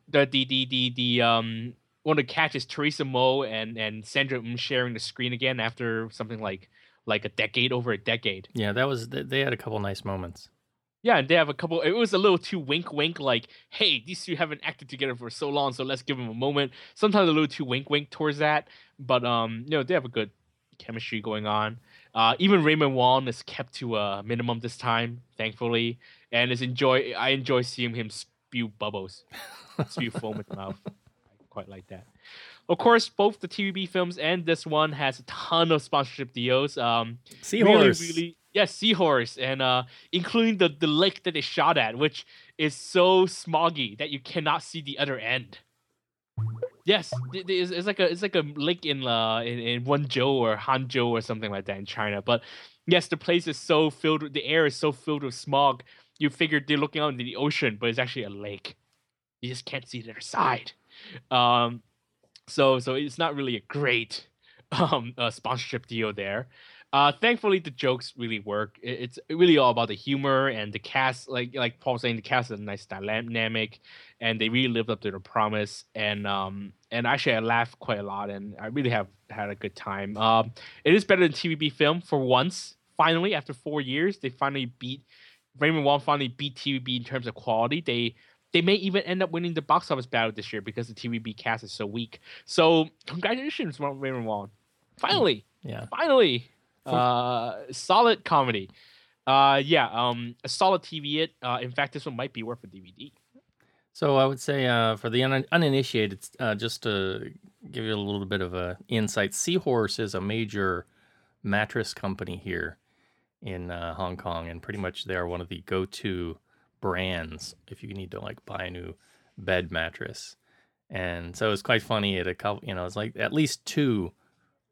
the the the the, the um one of the catches Teresa Mo and and Sandra sharing the screen again after something like like a decade over a decade. Yeah, that was they had a couple nice moments. Yeah, and they have a couple. It was a little too wink, wink. Like, hey, these two haven't acted together for so long, so let's give them a moment. Sometimes a little too wink, wink towards that, but um, you know, they have a good chemistry going on. Uh, even Raymond Wong is kept to a minimum this time, thankfully, and is enjoy. I enjoy seeing him spew bubbles, spew foam with the mouth. quite like that. Of course, both the TVB films and this one has a ton of sponsorship deals. Um, Seahorse. Really, really, yeah, seahorse, and uh, including the the lake that they shot at, which is so smoggy that you cannot see the other end. Yes, it's, it's like a it's like a lake in uh in, in Wenzhou or Hangzhou or something like that in China. But yes, the place is so filled. with- The air is so filled with smog. You figure they're looking out into the ocean, but it's actually a lake. You just can't see the other side. Um, so so it's not really a great um uh, sponsorship deal there. Uh, thankfully the jokes really work. It- It's really all about the humor and the cast. Like like Paul saying, the cast is a nice dynamic, and they really lived up to their promise. And um and actually I laughed quite a lot, and I really have had a good time. Um, it is better than TVB film for once. Finally, after four years, they finally beat Raymond Wong. Finally beat TVB in terms of quality. They they may even end up winning the box office battle this year because the TVB cast is so weak. So congratulations, Raymond Wong. Finally, Yeah. finally, uh, solid comedy. Uh, yeah, um, a solid TV. It. Uh, in fact, this one might be worth a DVD. So I would say uh, for the un- uninitiated, uh, just to give you a little bit of a insight, Seahorse is a major mattress company here in uh, Hong Kong, and pretty much they are one of the go-to brands if you need to like buy a new bed mattress. And so it's quite funny at a couple, you know, it's like at least two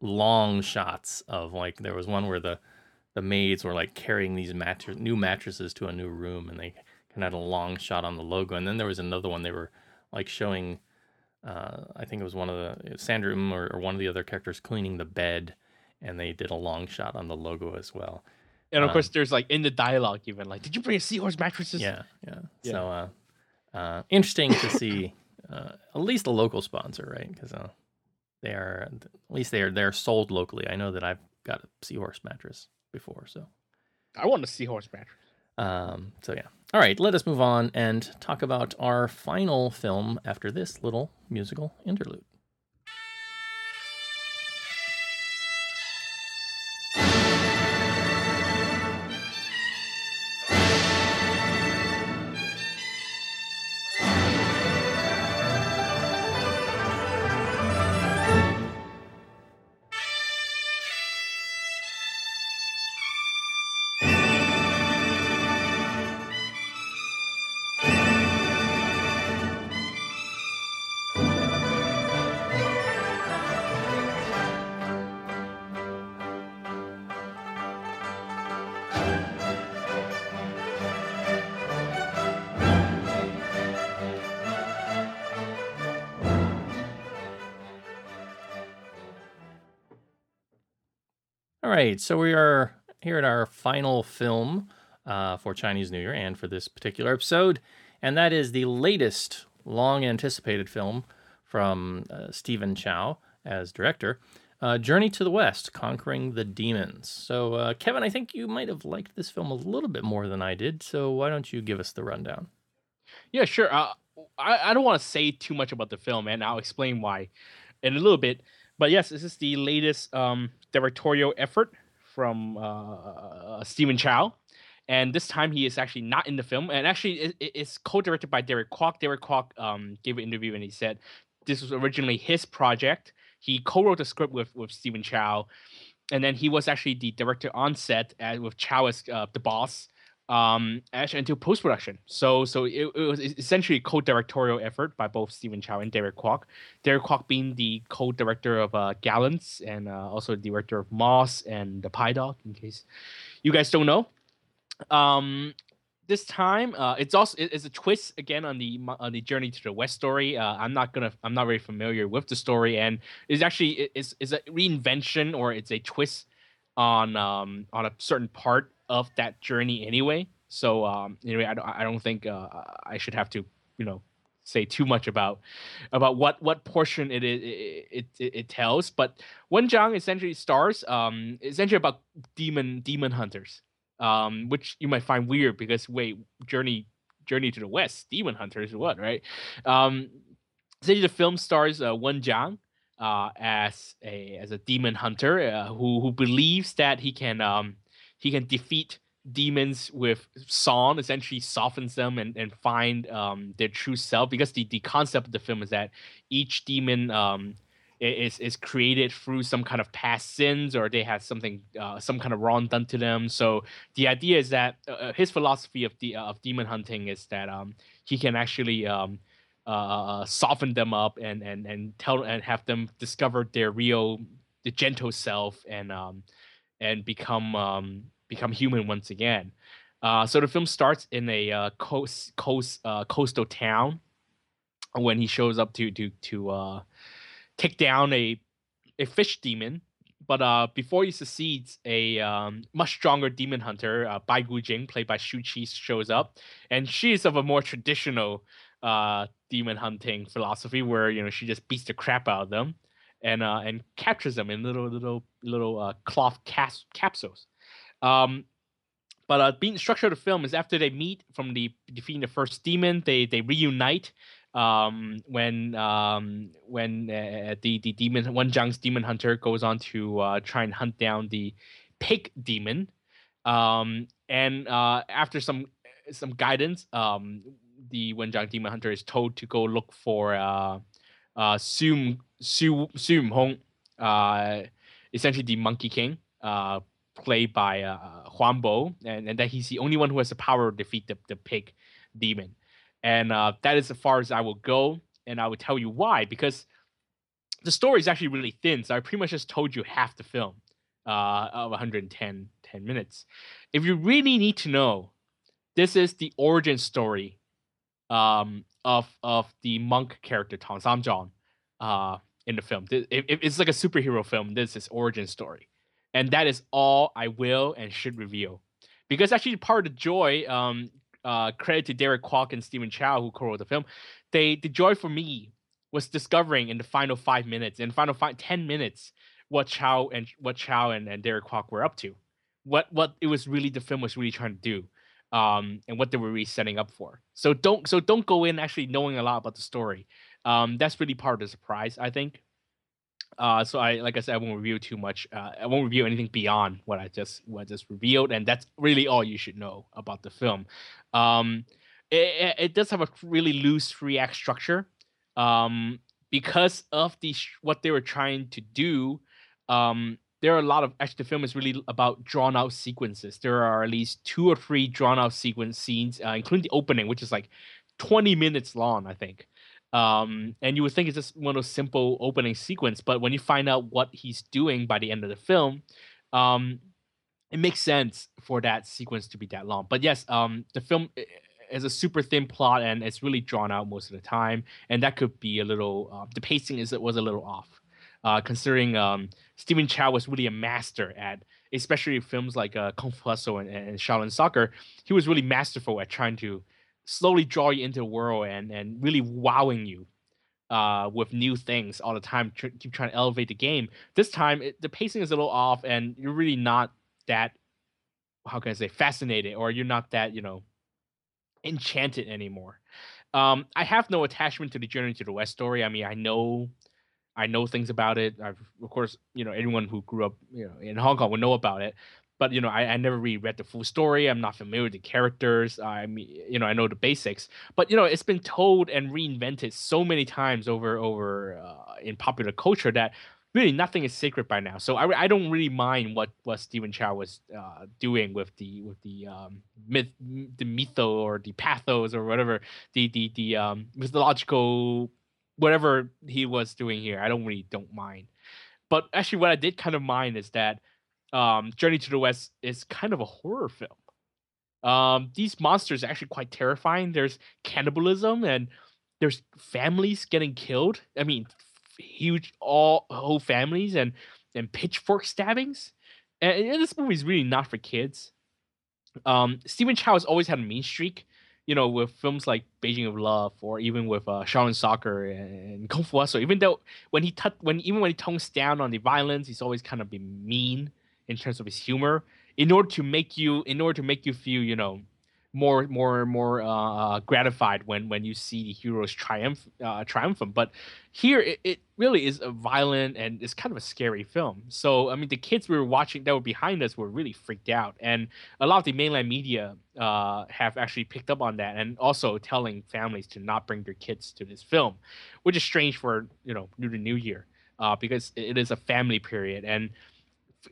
long shots of like there was one where the the maids were like carrying these mattress new mattresses to a new room and they kind of had a long shot on the logo and then there was another one they were like showing uh, I think it was one of the Sandra or, or one of the other characters cleaning the bed and they did a long shot on the logo as well. And of Um, course, there's like in the dialogue even like, "Did you bring a seahorse mattresses?" Yeah, yeah. Yeah. So uh, uh, interesting to see uh, at least a local sponsor, right? Because uh, they are at least they are they're sold locally. I know that I've got a seahorse mattress before, so I want a seahorse mattress. um, so yeah. All right, let us move on and talk about our final film after this little musical interlude. Right, so we are here at our final film uh, for Chinese New Year and for this particular episode, and that is the latest long anticipated film from uh, Stephen Chow as director uh, Journey to the West Conquering the Demons. So, uh, Kevin, I think you might have liked this film a little bit more than I did, so why don't you give us the rundown? Yeah, sure. Uh, I I don't want to say too much about the film, and I'll explain why in a little bit. But yes, this is the latest um, directorial effort from uh, Stephen Chow, and this time he is actually not in the film, and actually it, it- it's co-directed by Derek Kwok. Derek Kwok um, gave an interview and he said this was originally his project. He co-wrote the script with with Stephen Chow, and then he was actually the director on set as, with Chow as uh, the boss um actually until post production. So so it, it was essentially a co-directorial effort by both Stephen Chow and Derek Kwok. Derek Kwok being the co-director of uh, Gallants and uh, also the director of Moss and the Pye-Dog. In case you guys don't know, um, this time uh, it's also it- it's a twist again on the on the Journey to the West story. Uh, I'm not gonna I'm not very familiar with the story, and it's actually it- it's it's a reinvention or it's a twist on um on a certain part of that journey anyway. So um anyway, I don't I don't think uh, I should have to you know say too much about about what what portion it it it, tells. But Wen Zhang essentially stars um essentially about demon demon hunters, um which you might find weird because wait journey journey to the west demon hunters what right um essentially the film stars uh, Zhang uh, as a as a demon hunter uh, who who believes that he can um he can defeat demons with song essentially softens them and, and find um, their true self because the, the concept of the film is that each demon um, is is created through some kind of past sins or they have something uh, some kind of wrong done to them. So the idea is that uh, uh his philosophy of the of demon hunting is that um, he can actually um, uh, uh, soften them up and and and tell and have them discover their real the gentle self and um, and become um, become human once again. Uh, so the film starts in a uh, coast coast uh, coastal town when he shows up to to to uh, take down a a fish demon. But uh, before he succeeds, a um, much stronger demon hunter, uh, Bai Gujing, played by Shu Qi, shows up, and she is of a more traditional uh, demon hunting philosophy, where you know she just beats the crap out of them, and uh, and captures them in little little little uh, cloth cas- capsules. Um, but uh, being the structure of the film is after they meet from the defeating the first demon, they they reunite um, when um, when uh, the the demon Wen Zhang's demon hunter goes on to uh, try and hunt down the pig demon, um, and uh, after some some guidance, um, the Wen Zhang demon hunter is told to go look for uh, uh, Su Su Su Hong, uh, essentially the Monkey King, uh, played by uh, Huang Bo, and, and that he's the only one who has the power to defeat the, the pig demon and uh, that is as far as I will go. And I will tell you why because the story is actually really thin. So I pretty much just told you half the film uh, of 110 10 minutes. If you really need to know, this is the origin story um, of of the monk character Tang Sanzang uh, in the film. It, it, it's like a superhero film. This is origin story, and that is all I will and should reveal. Because actually, part of the joy, um, uh, credit to Derek Kwok and Stephen Chow who co-wrote the film. They the joy for me was discovering in the final five minutes, in final five ten minutes, what Chow and what Chow and, and Derek Kwok were up to, what what it was really the film was really trying to do, um, and what they were really setting up for. So don't so don't go in actually knowing a lot about the story. Um, that's really part of the surprise, I think. Uh, so I, like I said, I won't review too much. Uh, I won't review anything beyond what I just what I just revealed, and that's really all you should know about the film. Um, it, it does have a really loose three act structure, um, because of the what they were trying to do. Um, there are a lot of actually the film is really about drawn out sequences. There are at least two or three drawn out sequence scenes, uh, including the opening, which is like twenty minutes long, I think. Um, and you would think it's just one of those simple opening sequence, but when you find out what he's doing by the end of the film, um, it makes sense for that sequence to be that long. But yes, um, the film is a super thin plot and it's really drawn out most of the time, and that could be a little. Uh, the pacing is was a little off, uh, considering um, Stephen Chow was really a master at, especially films like uh, Kung Fu Hustle and, and Shaolin Soccer. He was really masterful at trying to slowly draw you into the world and and really wowing you uh, with new things all the time. Tr- keep trying to elevate the game. This time, it, the pacing is a little off, and you're really not that. How can I say fascinated, or you're not that you know enchanted anymore. Um, I have no attachment to the Journey to the West story. I mean, I know, I know things about it. I've, of course, you know, anyone who grew up, you know, in Hong Kong would know about it but you know I, I never really read the full story. I'm not familiar with the characters. I mean you know i know the basics. But you know it's been told and reinvented so many times over over uh, in popular culture that really nothing is sacred by now. So i, I don't really mind what what stephen chow was uh, doing with the with the um myth the mytho or the pathos or whatever the the the um mythological whatever he was doing here. I don't really don't mind. But actually what i did kind of mind is that um, Journey to the West is kind of a horror film. Um, these monsters are actually quite terrifying. There's cannibalism and there's families getting killed. I mean, huge all whole families and and pitchfork stabbings. And, and this movie is really not for kids. Um, Stephen Chow has always had a mean streak, you know, with films like Beijing of Love or even with uh, Shaolin Soccer and Kung Fu Hustle. Even though when he t- when even when he tones down on the violence, he's always kind of been mean in terms of his humor in order to make you in order to make you feel you know more more more uh, gratified when when you see the heroes triumph uh, triumphant. But here it, it really is a violent and it's kind of a scary film. So I mean, the kids we were watching that were behind us were really freaked out, and a lot of the mainland media uh, have actually picked up on that, and also telling families to not bring their kids to this film, which is strange for you know New to New Year, uh, because it is a family period and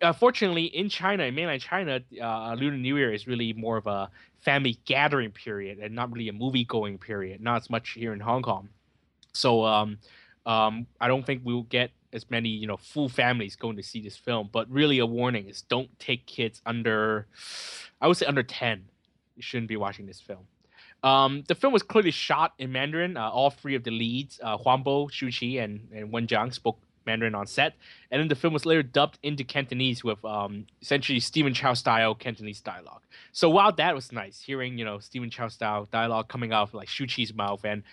uh, fortunately, in China, in mainland China, uh, Lunar New Year is really more of a family gathering period and not really a movie going period. Not as much here in Hong Kong. So um, um, I don't think we'll get as many you know full families going to see this film. But really, a warning is don't take kids under, I would say under ten. You shouldn't be watching this film. Um, the film was clearly shot in Mandarin. Uh, all three of the leads, uh, Huang Bo, Shu Qi, and, and Wen Zhang, spoke Mandarin on set, and then the film was later dubbed into Cantonese with um, essentially Stephen Chow style Cantonese dialogue. So while that was nice, hearing you know Stephen Chow style dialogue coming out of like Shu Qi's mouth, and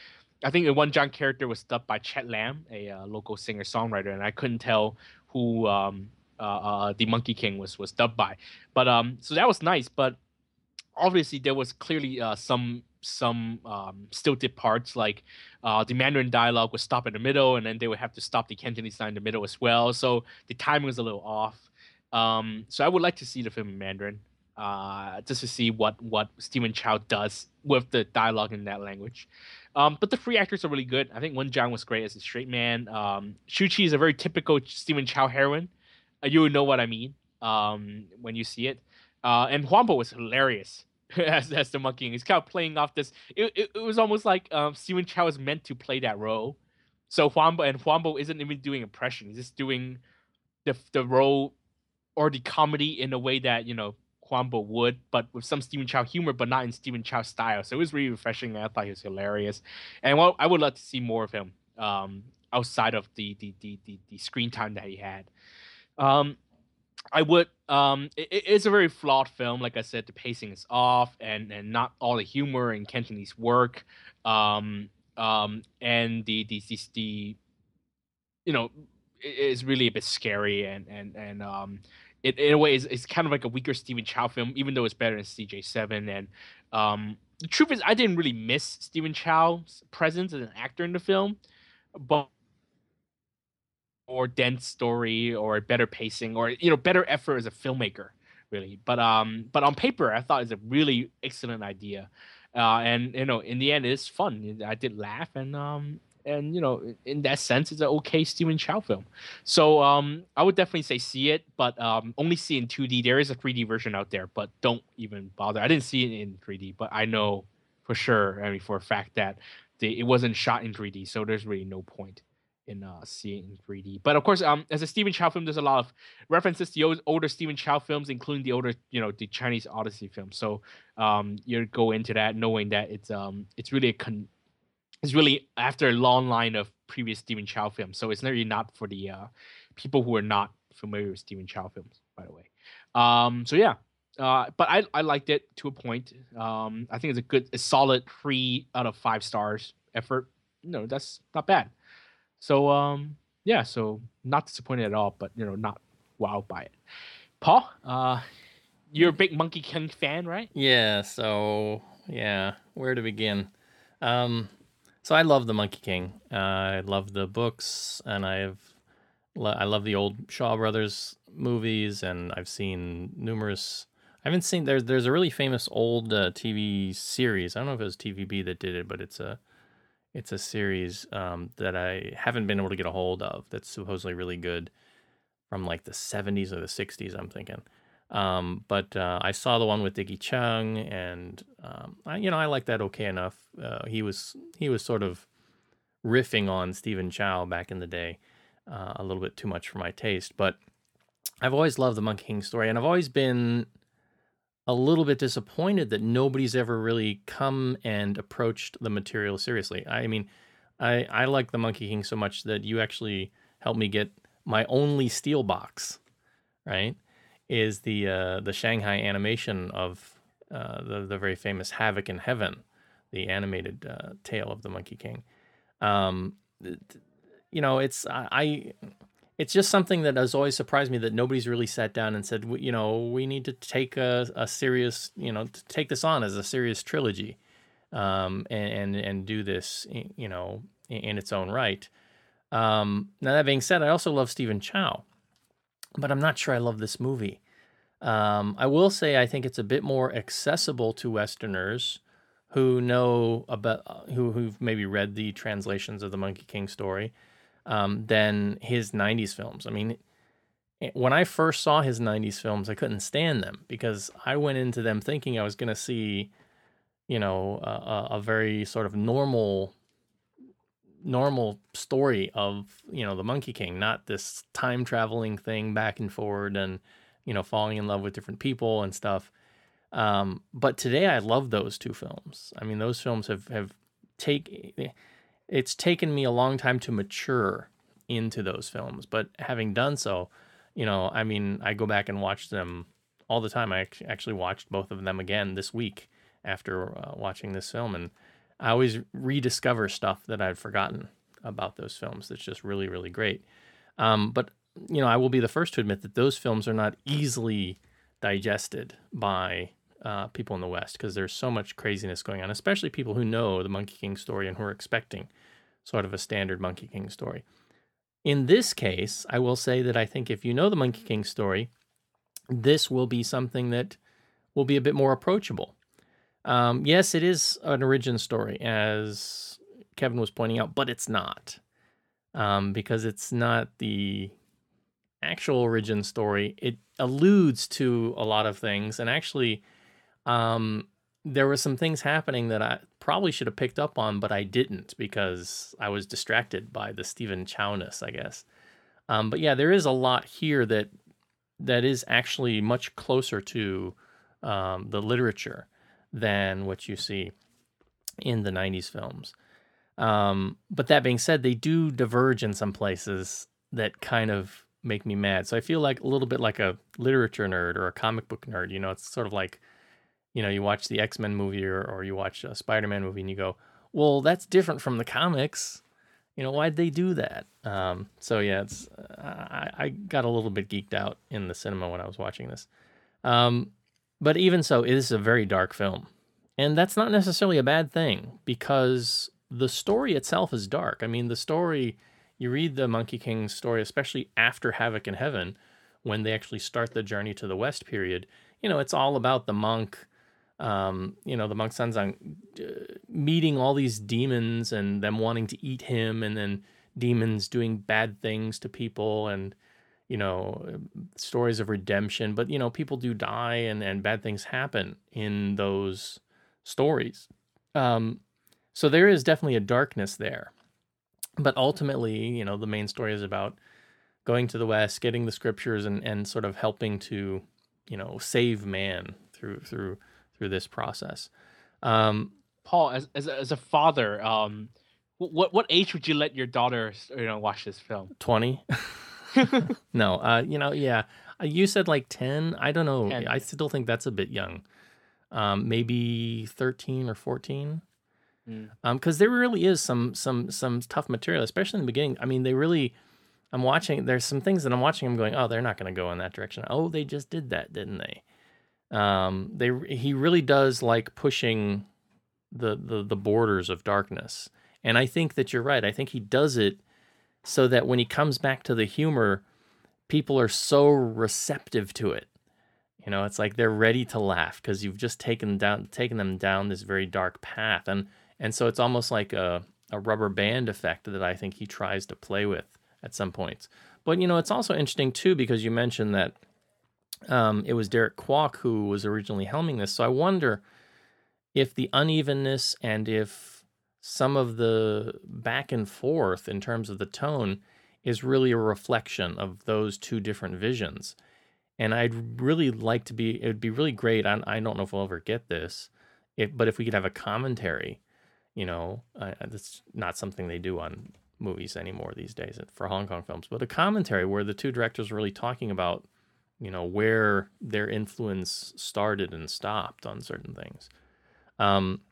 I think the Wen Zhang character was dubbed by Chet Lam, a uh, local singer songwriter, and I couldn't tell who um, uh, uh, the Monkey King was was dubbed by, but um, so that was nice, but obviously there was clearly uh, some some um, stilted parts like uh, the Mandarin dialogue would stop in the middle and then they would have to stop the Cantonese line in the middle as well. So the timing was a little off. Um, so I would like to see the film in Mandarin uh, just to see what what Stephen Chow does with the dialogue in that language. Um, but the three actors are really good. I think Wen Zhang was great as a straight man. Um, Shu Qi is a very typical Stephen Chow heroine. Uh, you would know what I mean um, when you see it. Uh, and Huang Bo was hilarious. as, as the monkey. And He's kind of playing off this. It, it, it was almost like um, Stephen Chow is meant to play that role. So Huang Bo and Huang Bo isn't even doing impression. He's just doing the the role or the comedy in a way that you know Huang Bo would, but with some Stephen Chow humor, but not in Stephen Chow style. So it was really refreshing. I thought he was hilarious, and well, I would love to see more of him um, outside of the the, the the the screen time that he had. Um, I would. Um, it, it is a very flawed film. Like I said, the pacing is off, and and not all the humor and Cantonese work. Um, um, and the the the, the you know, is really a bit scary, and and and um, it in a way is it's kind of like a weaker Stephen Chow film, even though it's better than CJ Seven. And um, the truth is, I didn't really miss Stephen Chow's presence as an actor in the film, but more dense story or better pacing or you know better effort as a filmmaker really. But um but on paper i thought it's a really excellent idea. Uh and you know in the end it's fun. I did laugh and um and you know in that sense it's an okay Stephen Chow film. So um I would definitely say see it but um only see in 2D there is a 3D version out there but don't even bother. I didn't see it in 3D but I know for sure I mean for a fact that the, it wasn't shot in 3D so there's really no point in uh, seeing in 3D. But of course, um, as a Stephen Chow film, there's a lot of references to the older Stephen Chow films, including the older, you know, the Chinese Odyssey films. So um, you go into that knowing that it's um, it's really a con- it's really after a long line of previous Stephen Chow films. So it's really not for the uh, people who are not familiar with Stephen Chow films, by the way. Um, so yeah. Uh, but I, I liked it to a point. Um, I think it's a good, a solid three out of five stars effort. No, that's not bad. So um yeah, so not disappointed at all, but you know, not wowed by it. Paul, uh you're a big Monkey King fan, right? Yeah, so yeah, where to begin? Um so I love the Monkey King. Uh, I love the books and I've I love the old Shaw Brothers movies and I've seen numerous I haven't seen there's there's a really famous old uh, TV series. I don't know if it was TVB that did it, but it's a it's a series um, that I haven't been able to get a hold of. That's supposedly really good from like the 70s or the 60s. I'm thinking. Um, but uh, I saw the one with Dicky Cheung, and um, I, you know I like that okay enough. Uh, he was he was sort of riffing on Stephen Chow back in the day, uh, a little bit too much for my taste. But I've always loved the Monkey King story, and I've always been a little bit disappointed that nobody's ever really come and approached the material seriously. I mean, I I like the Monkey King so much that you actually helped me get my only steel box, right? Is the uh, the Shanghai animation of uh, the the very famous Havoc in Heaven, the animated uh, tale of the Monkey King. Um, you know, it's I it's just something that has always surprised me that nobody's really sat down and said, you know, we need to take a, a serious, you know, to take this on as a serious trilogy, um, and, and and do this, you know, in its own right. Um, now that being said, I also love Stephen Chow, but I'm not sure I love this movie. Um, I will say I think it's a bit more accessible to Westerners who know about who who've maybe read the translations of the Monkey King story um, than his '90s films. I mean, when I first saw his '90s films, I couldn't stand them because I went into them thinking I was going to see, you know, a, a very sort of normal normal story of you know the monkey king not this time traveling thing back and forward and you know falling in love with different people and stuff um, but today i love those two films i mean those films have have take it's taken me a long time to mature into those films but having done so you know i mean i go back and watch them all the time i actually watched both of them again this week after uh, watching this film and I always rediscover stuff that I'd forgotten about those films. That's just really, really great. Um, but you know, I will be the first to admit that those films are not easily digested by uh, people in the West because there's so much craziness going on, especially people who know the Monkey King story and who are expecting sort of a standard Monkey King story. In this case, I will say that I think if you know the Monkey King story, this will be something that will be a bit more approachable. Um, yes, it is an origin story, as Kevin was pointing out, but it's not um, because it's not the actual origin story. It alludes to a lot of things, and actually, um, there were some things happening that I probably should have picked up on, but I didn't because I was distracted by the Stephen Chowness, I guess. Um, but yeah, there is a lot here that that is actually much closer to um, the literature than what you see in the 90s films. Um, but that being said, they do diverge in some places that kind of make me mad. So I feel like a little bit like a literature nerd or a comic book nerd. You know, it's sort of like, you know, you watch the X Men movie or, or you watch a Spider Man movie and you go, well, that's different from the comics. You know, why'd they do that? Um, so yeah, it's I, I got a little bit geeked out in the cinema when I was watching this. Um, but even so, it is a very dark film. And that's not necessarily a bad thing because the story itself is dark. I mean, the story, you read the Monkey King story, especially after Havoc in Heaven, when they actually start the journey to the West period, you know, it's all about the monk, um, you know, the monk Sanzang uh, meeting all these demons and them wanting to eat him, and then demons doing bad things to people. And, you know, stories of redemption. But, you know, people do die and, and bad things happen in those stories. Um, so there is definitely a darkness there. But ultimately, you know, the main story is about going to the West, getting the scriptures and, and sort of helping to, you know, save man through through through this process. Um, Paul, as as a, as a father, um, what what age would you let your daughter, you know, watch this film? Twenty. no, uh, you know, yeah. Uh, you said like 10. I don't know. 10. I still think that's a bit young. Um, maybe 13 or 14. Mm. Um, there really is some some some tough material, especially in the beginning. I mean, they really I'm watching there's some things that I'm watching I'm going, "Oh, they're not going to go in that direction." Oh, they just did that, didn't they? Um, they he really does like pushing the the the borders of darkness. And I think that you're right. I think he does it so that when he comes back to the humor, people are so receptive to it. You know, it's like they're ready to laugh because you've just taken down taken them down this very dark path, and and so it's almost like a a rubber band effect that I think he tries to play with at some points. But you know, it's also interesting too because you mentioned that um, it was Derek Kwok who was originally helming this. So I wonder if the unevenness and if some of the back and forth in terms of the tone is really a reflection of those two different visions. And I'd really like to be, it would be really great. I, I don't know if we'll ever get this, if, but if we could have a commentary, you know, that's not something they do on movies anymore these days for Hong Kong films, but a commentary where the two directors are really talking about, you know, where their influence started and stopped on certain things. Um,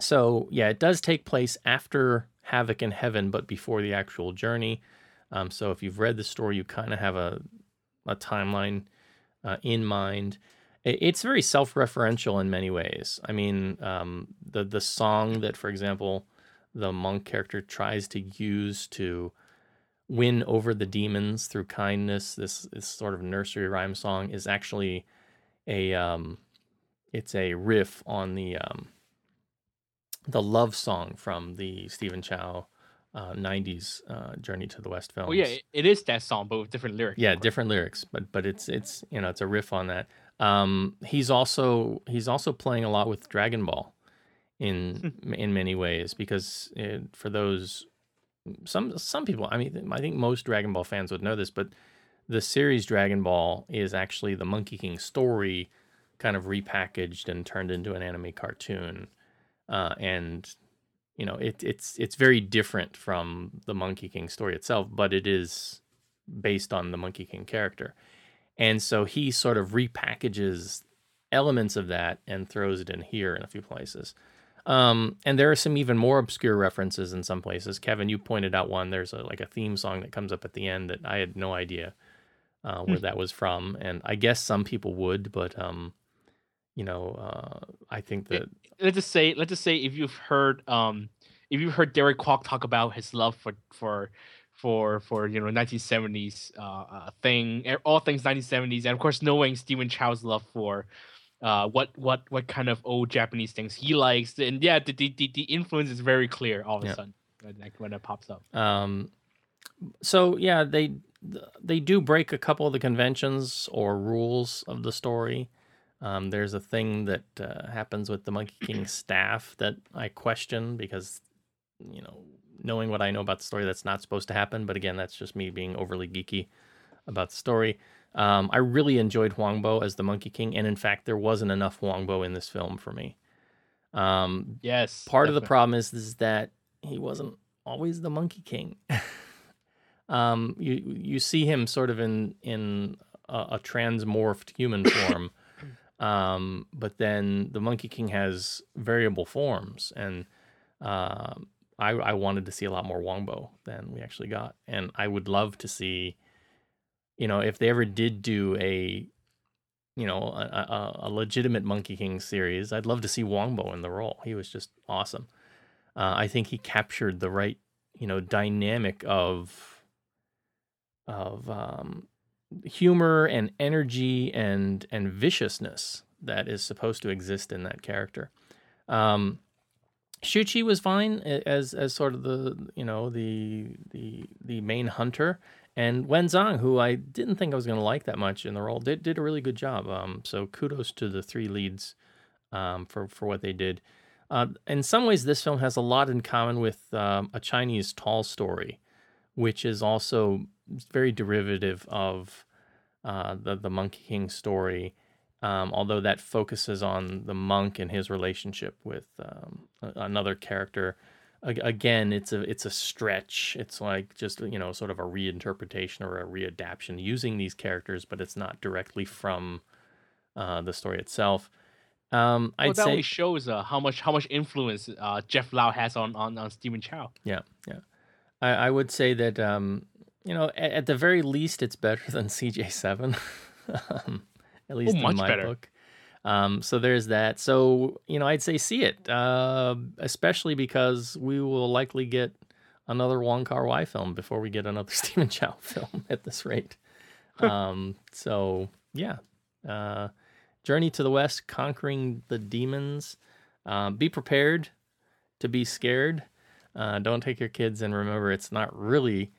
so yeah, it does take place after Havoc in Heaven, but before the actual journey. Um, so if you've read the story, you kind of have a a timeline uh, in mind. It, it's very self-referential in many ways. I mean, um, the the song that, for example, the monk character tries to use to win over the demons through kindness. This this sort of nursery rhyme song is actually a um, it's a riff on the um, the love song from the Stephen Chow uh, 90s uh, Journey to the West film. Oh yeah, it, is that song, but with different lyrics. yeah, different lyrics, but but it's it's you know it's a riff on that. Um, he's also he's also playing a lot with Dragon Ball in in many ways because it, for those some some people, I mean, I think most Dragon Ball fans would know this, but the series Dragon Ball is actually the Monkey King story, kind of repackaged and turned into an anime cartoon, uh, and you know it, it's it's very different from the Monkey King story itself, but it is based on the Monkey King character, and so he sort of repackages elements of that and throws it in here in a few places. Um, and there are some even more obscure references in some places. Kevin, you pointed out one. There's a, like a theme song that comes up at the end that I had no idea uh, where that was from, and I guess some people would, but um, you know, uh, I think that let's just say let's just say if you've heard um if you've heard Derek Kwok talk about his love for for for for you know 1970s uh, uh thing all things 1970s and of course knowing Stephen Chow's love for uh what what what kind of old Japanese things he likes and yeah the the, the, the influence is very clear all of Yeah. a sudden when, like, when it pops up Um, so yeah, they they do break a couple of the conventions or rules of the story. Um, there's a thing that uh, happens with the Monkey King staff that I question because, you know, knowing what I know about the story, that's not supposed to happen. But again, that's just me being overly geeky about the story. Um, I really enjoyed Huang Bo as the Monkey King, and in fact, there wasn't enough Huang Bo in this film for me. Um, yes part of the problem is, is that he wasn't always the monkey king um you you see him sort of in in a, a transmorphed human form um but then the monkey king has variable forms and um I, I wanted to see a lot more Huang Bo than we actually got, and I would love to see, you know, if they ever did do a, you know, a, a, a legitimate Monkey King series, I'd love to see Huang Bo in the role. He was just awesome. Uh, I think he captured the right, you know, dynamic of of um, humor and energy and and viciousness that is supposed to exist in that character. Um, Shu Qi was fine as as sort of the you know the the the main hunter, and Wen Zhang, who I didn't think I was going to like that much in the role, did did a really good job. Um, so kudos to the three leads, um, for for what they did. Uh, in some ways, this film has a lot in common with um, a Chinese tall story, which is also very derivative of uh, the the Monkey King story. Um, although that focuses on the monk and his relationship with um, another character. Again, it's a it's a stretch. It's like just you know sort of a reinterpretation or a readaptation using these characters, but it's not directly from uh, the story itself. Um, well, I'd that say only shows uh, how much how much influence uh, Jeff Lau has on on, on Stephen Chow. Yeah, yeah. I, I would say that um, you know, at, at the very least, it's better than CJ Seven. um, at least in much my better. book. Um, so there's that. So you know, I'd say see it, uh, especially because we will likely get another Wong Kar Wai film before we get another Stephen Chow film at this rate. um, so yeah, uh, Journey to the West, conquering the demons. Um, be prepared to be scared. Uh, don't take your kids, and remember, it's not really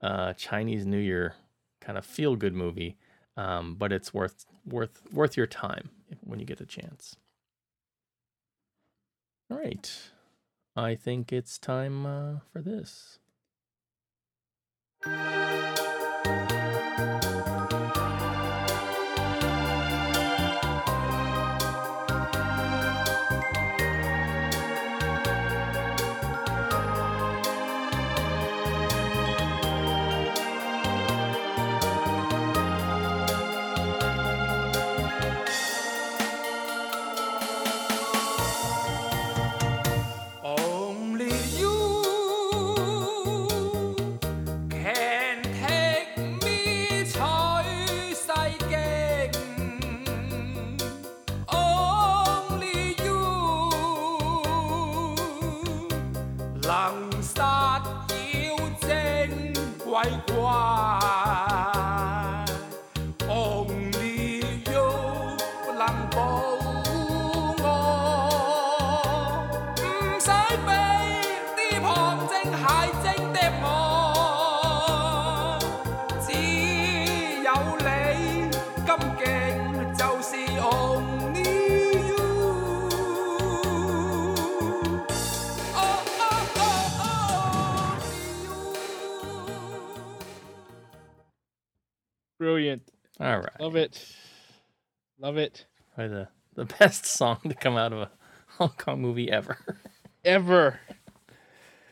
a Chinese New Year kind of feel good movie, um, but it's worth worth worth your time when you get a chance. All right, I think it's time uh, for this. All right. Love it. Love it. Probably the, the best song to come out of a Hong Kong movie ever. Ever.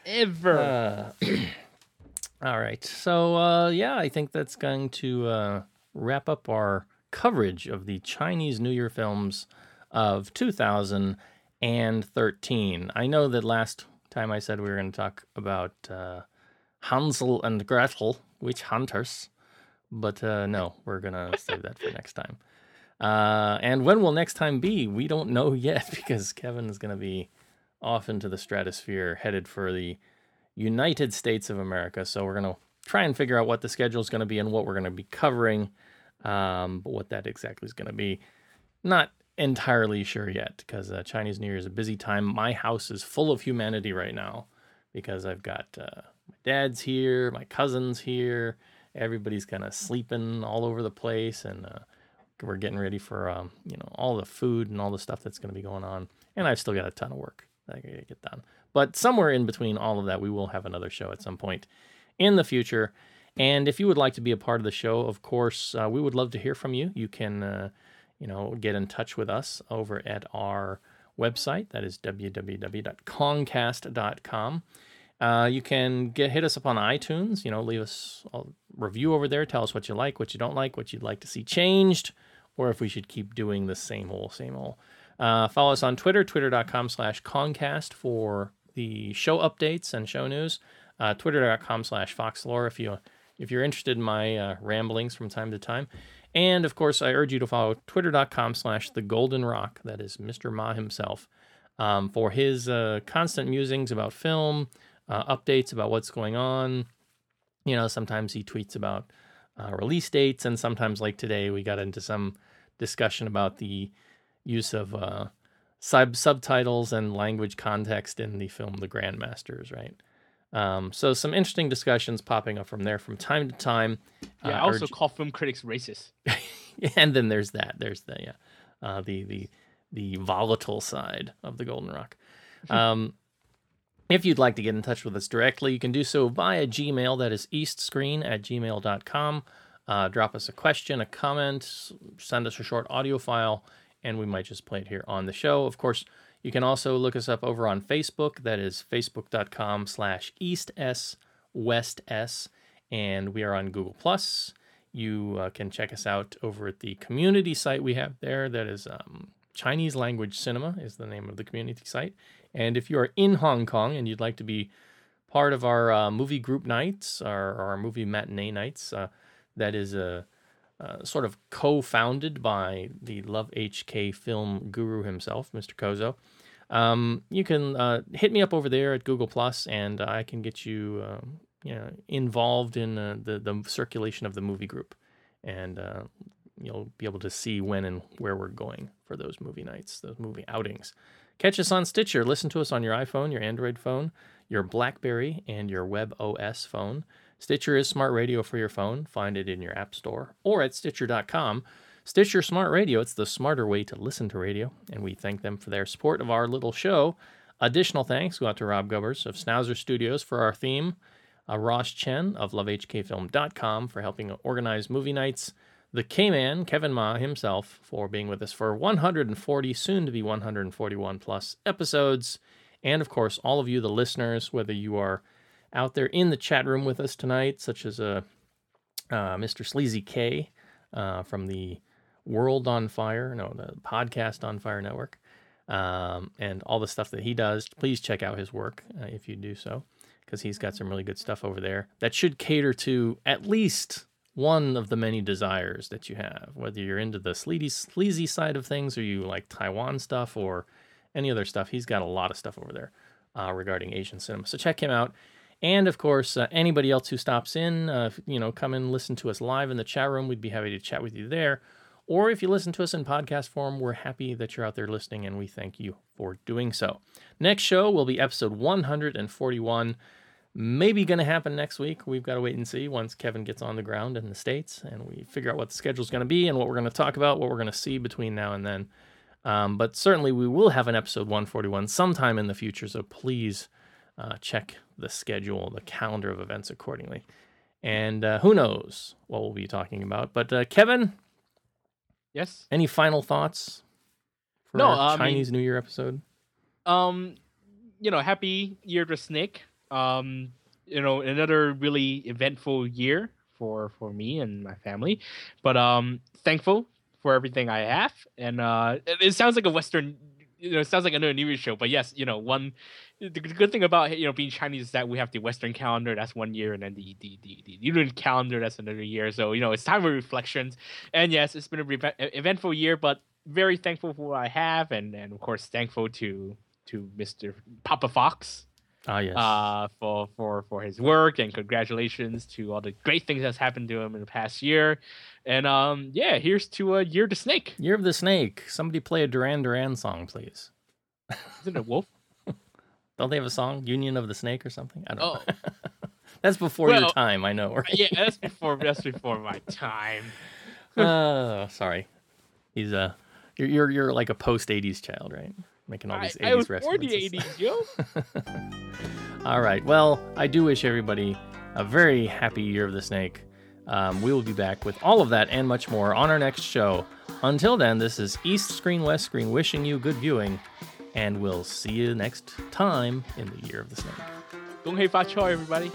Ever. Uh, all right. So, uh, yeah, I think that's going to uh, wrap up our coverage of the Chinese New Year films of 2013. I know that last time I said we were going to talk about uh, Hansel and Gretel, Witch Hunters, but uh, no, we're to save that for next time. Uh, and when will next time be? We don't know yet because Kevin is to be off into the stratosphere, headed for the United States of America. So we're to try and figure out what the schedule is to be and what we're to be covering. Um, but what that exactly is to be, not entirely sure yet because uh, Chinese New Year is a busy time. My house is full of humanity right now because I've got uh, my dad's here, my cousin's here, everybody's kind of sleeping all over the place, and uh, we're getting ready for um, you know all the food and all the stuff that's going to be going on. And I've still got a ton of work that I got to get done. But somewhere in between all of that, we will have another show at some point in the future. And if you would like to be a part of the show, of course, uh, we would love to hear from you. You can, uh, you know, get in touch with us over at our website. That is www.concast.com. Uh, you can get hit us up on iTunes. You know, leave us a review over there. Tell us what you like, what you don't like, what you'd like to see changed, or if we should keep doing the same old, same old. Uh, follow us on Twitter, twitter.com slash Concast for the show updates and show news. Uh, twitter.com slash foxlore if you if you're interested in my uh, ramblings from time to time. And of course, I urge you to follow twitter.com slash the golden rock. That is Mr. Ma himself um, for his uh, constant musings about film, uh, updates about what's going on. You know, sometimes he tweets about uh, release dates, and sometimes, like today, we got into some discussion about the use of uh, sub subtitles and language context in the film The Grandmasters, right? Um, so some interesting discussions popping up from there from time to time. Yeah, Uh, I also urge- call film critics racist. and then there's that. There's the yeah, uh, the the the volatile side of the Golden Rock. Um, if you'd like to get in touch with us directly, you can do so via Gmail. That is eastscreen at gmail.com. Uh, drop us a question, a comment, send us a short audio file, and we might just play it here on the show. Of course, you can also look us up over on Facebook. That is facebook.com slash east s west s. And we are on Google Plus. You uh, can check us out over at the community site we have there. That is um, Chinese Language Cinema is the name of the community site. And if you are in Hong Kong and you'd like to be part of our uh, movie group nights, our, our movie matinee nights, uh, that is a uh, sort of co-founded by the Love HK film guru himself, Mr. Kozo. Um, you can uh, hit me up over there at Google Plus, and I can get you, um, involved in uh, the the circulation of the movie group, and uh, you'll be able to see when and where we're going for those movie nights, those movie outings. Catch us on Stitcher. Listen to us on your iPhone, your Android phone, your BlackBerry, and your Web OS phone. Stitcher is smart radio for your phone. Find it in your app store or at Stitcher.com. Stitcher Smart Radio, it's the smarter way to listen to radio, and we thank them for their support of our little show. Additional thanks go out to Rob Gubbers of Snauzer Studios for our theme, uh, Ross Chen of LoveHKFilm.com for helping organize movie nights, the K Man, Kevin Ma himself, for being with us for 140, soon to be 141 plus episodes, and of course, all of you, the listeners, whether you are out there in the chat room with us tonight, such as uh, uh, Mr. Sleazy K uh, from the World on Fire, no, the Podcast on Fire Network, um, and all the stuff that he does. Please check out his work uh, if you do so, because he's got some really good stuff over there that should cater to at least one of the many desires that you have, whether you're into the sleazy, sleazy side of things or you like Taiwan stuff or any other stuff. He's got a lot of stuff over there uh, regarding Asian cinema. So check him out. And of course, uh, anybody else who stops in, uh, you know, come and listen to us live in the chat room. We'd be happy to chat with you there. Or if you listen to us in podcast form, we're happy that you're out there listening and we thank you for doing so. Next show will be episode 141. Maybe going to happen next week. We've got to wait and see once Kevin gets on the ground in the States and we figure out what the schedule's going to be and what we're going to talk about, what we're going to see between now and then. Um, but certainly we will have an episode 141 sometime in the future. So please uh, check the schedule, the calendar of events accordingly. And uh, who knows what we'll be talking about. But uh, Kevin, Yes. any final thoughts for No, I mean- Chinese New Year episode? um you know happy year to snake um you know another really eventful year for for me and my family. But um thankful for everything i have. And uh it, it sounds like a western you know it sounds like another new year show. But yes you know one the good thing about you know being chinese is that we have the western calendar. That's one year. And then the the the, the lunar calendar that's another year. So you know it's time for reflections. And yes it's been a re- eventful year but very thankful for what i have. And and of course thankful to to Mr. Papa Fox Ah, yes. uh, for for for his work and congratulations to all the great things that's happened to him in the past year. And um, yeah, here's to a year to snake. Year of the Snake. Somebody play a Duran Duran song, please. Isn't it wolf? Don't they have a song, Union of the Snake or something? I don't Oh, know. That's before your time, I know. Right? yeah, that's before that's before my time. Oh, sorry. He's uh, you're you're you're like a post '80s child, right? making all these I, 80s I was born the 80s, yo. all right. Well, I do wish everybody a very happy year of the snake. Um, we will be back with all of that and much more on our next show. Until then, this is East Screen, West Screen wishing you good viewing, and we'll see you next time in the Year of the Snake. Gong Hei Fa Choi, everybody.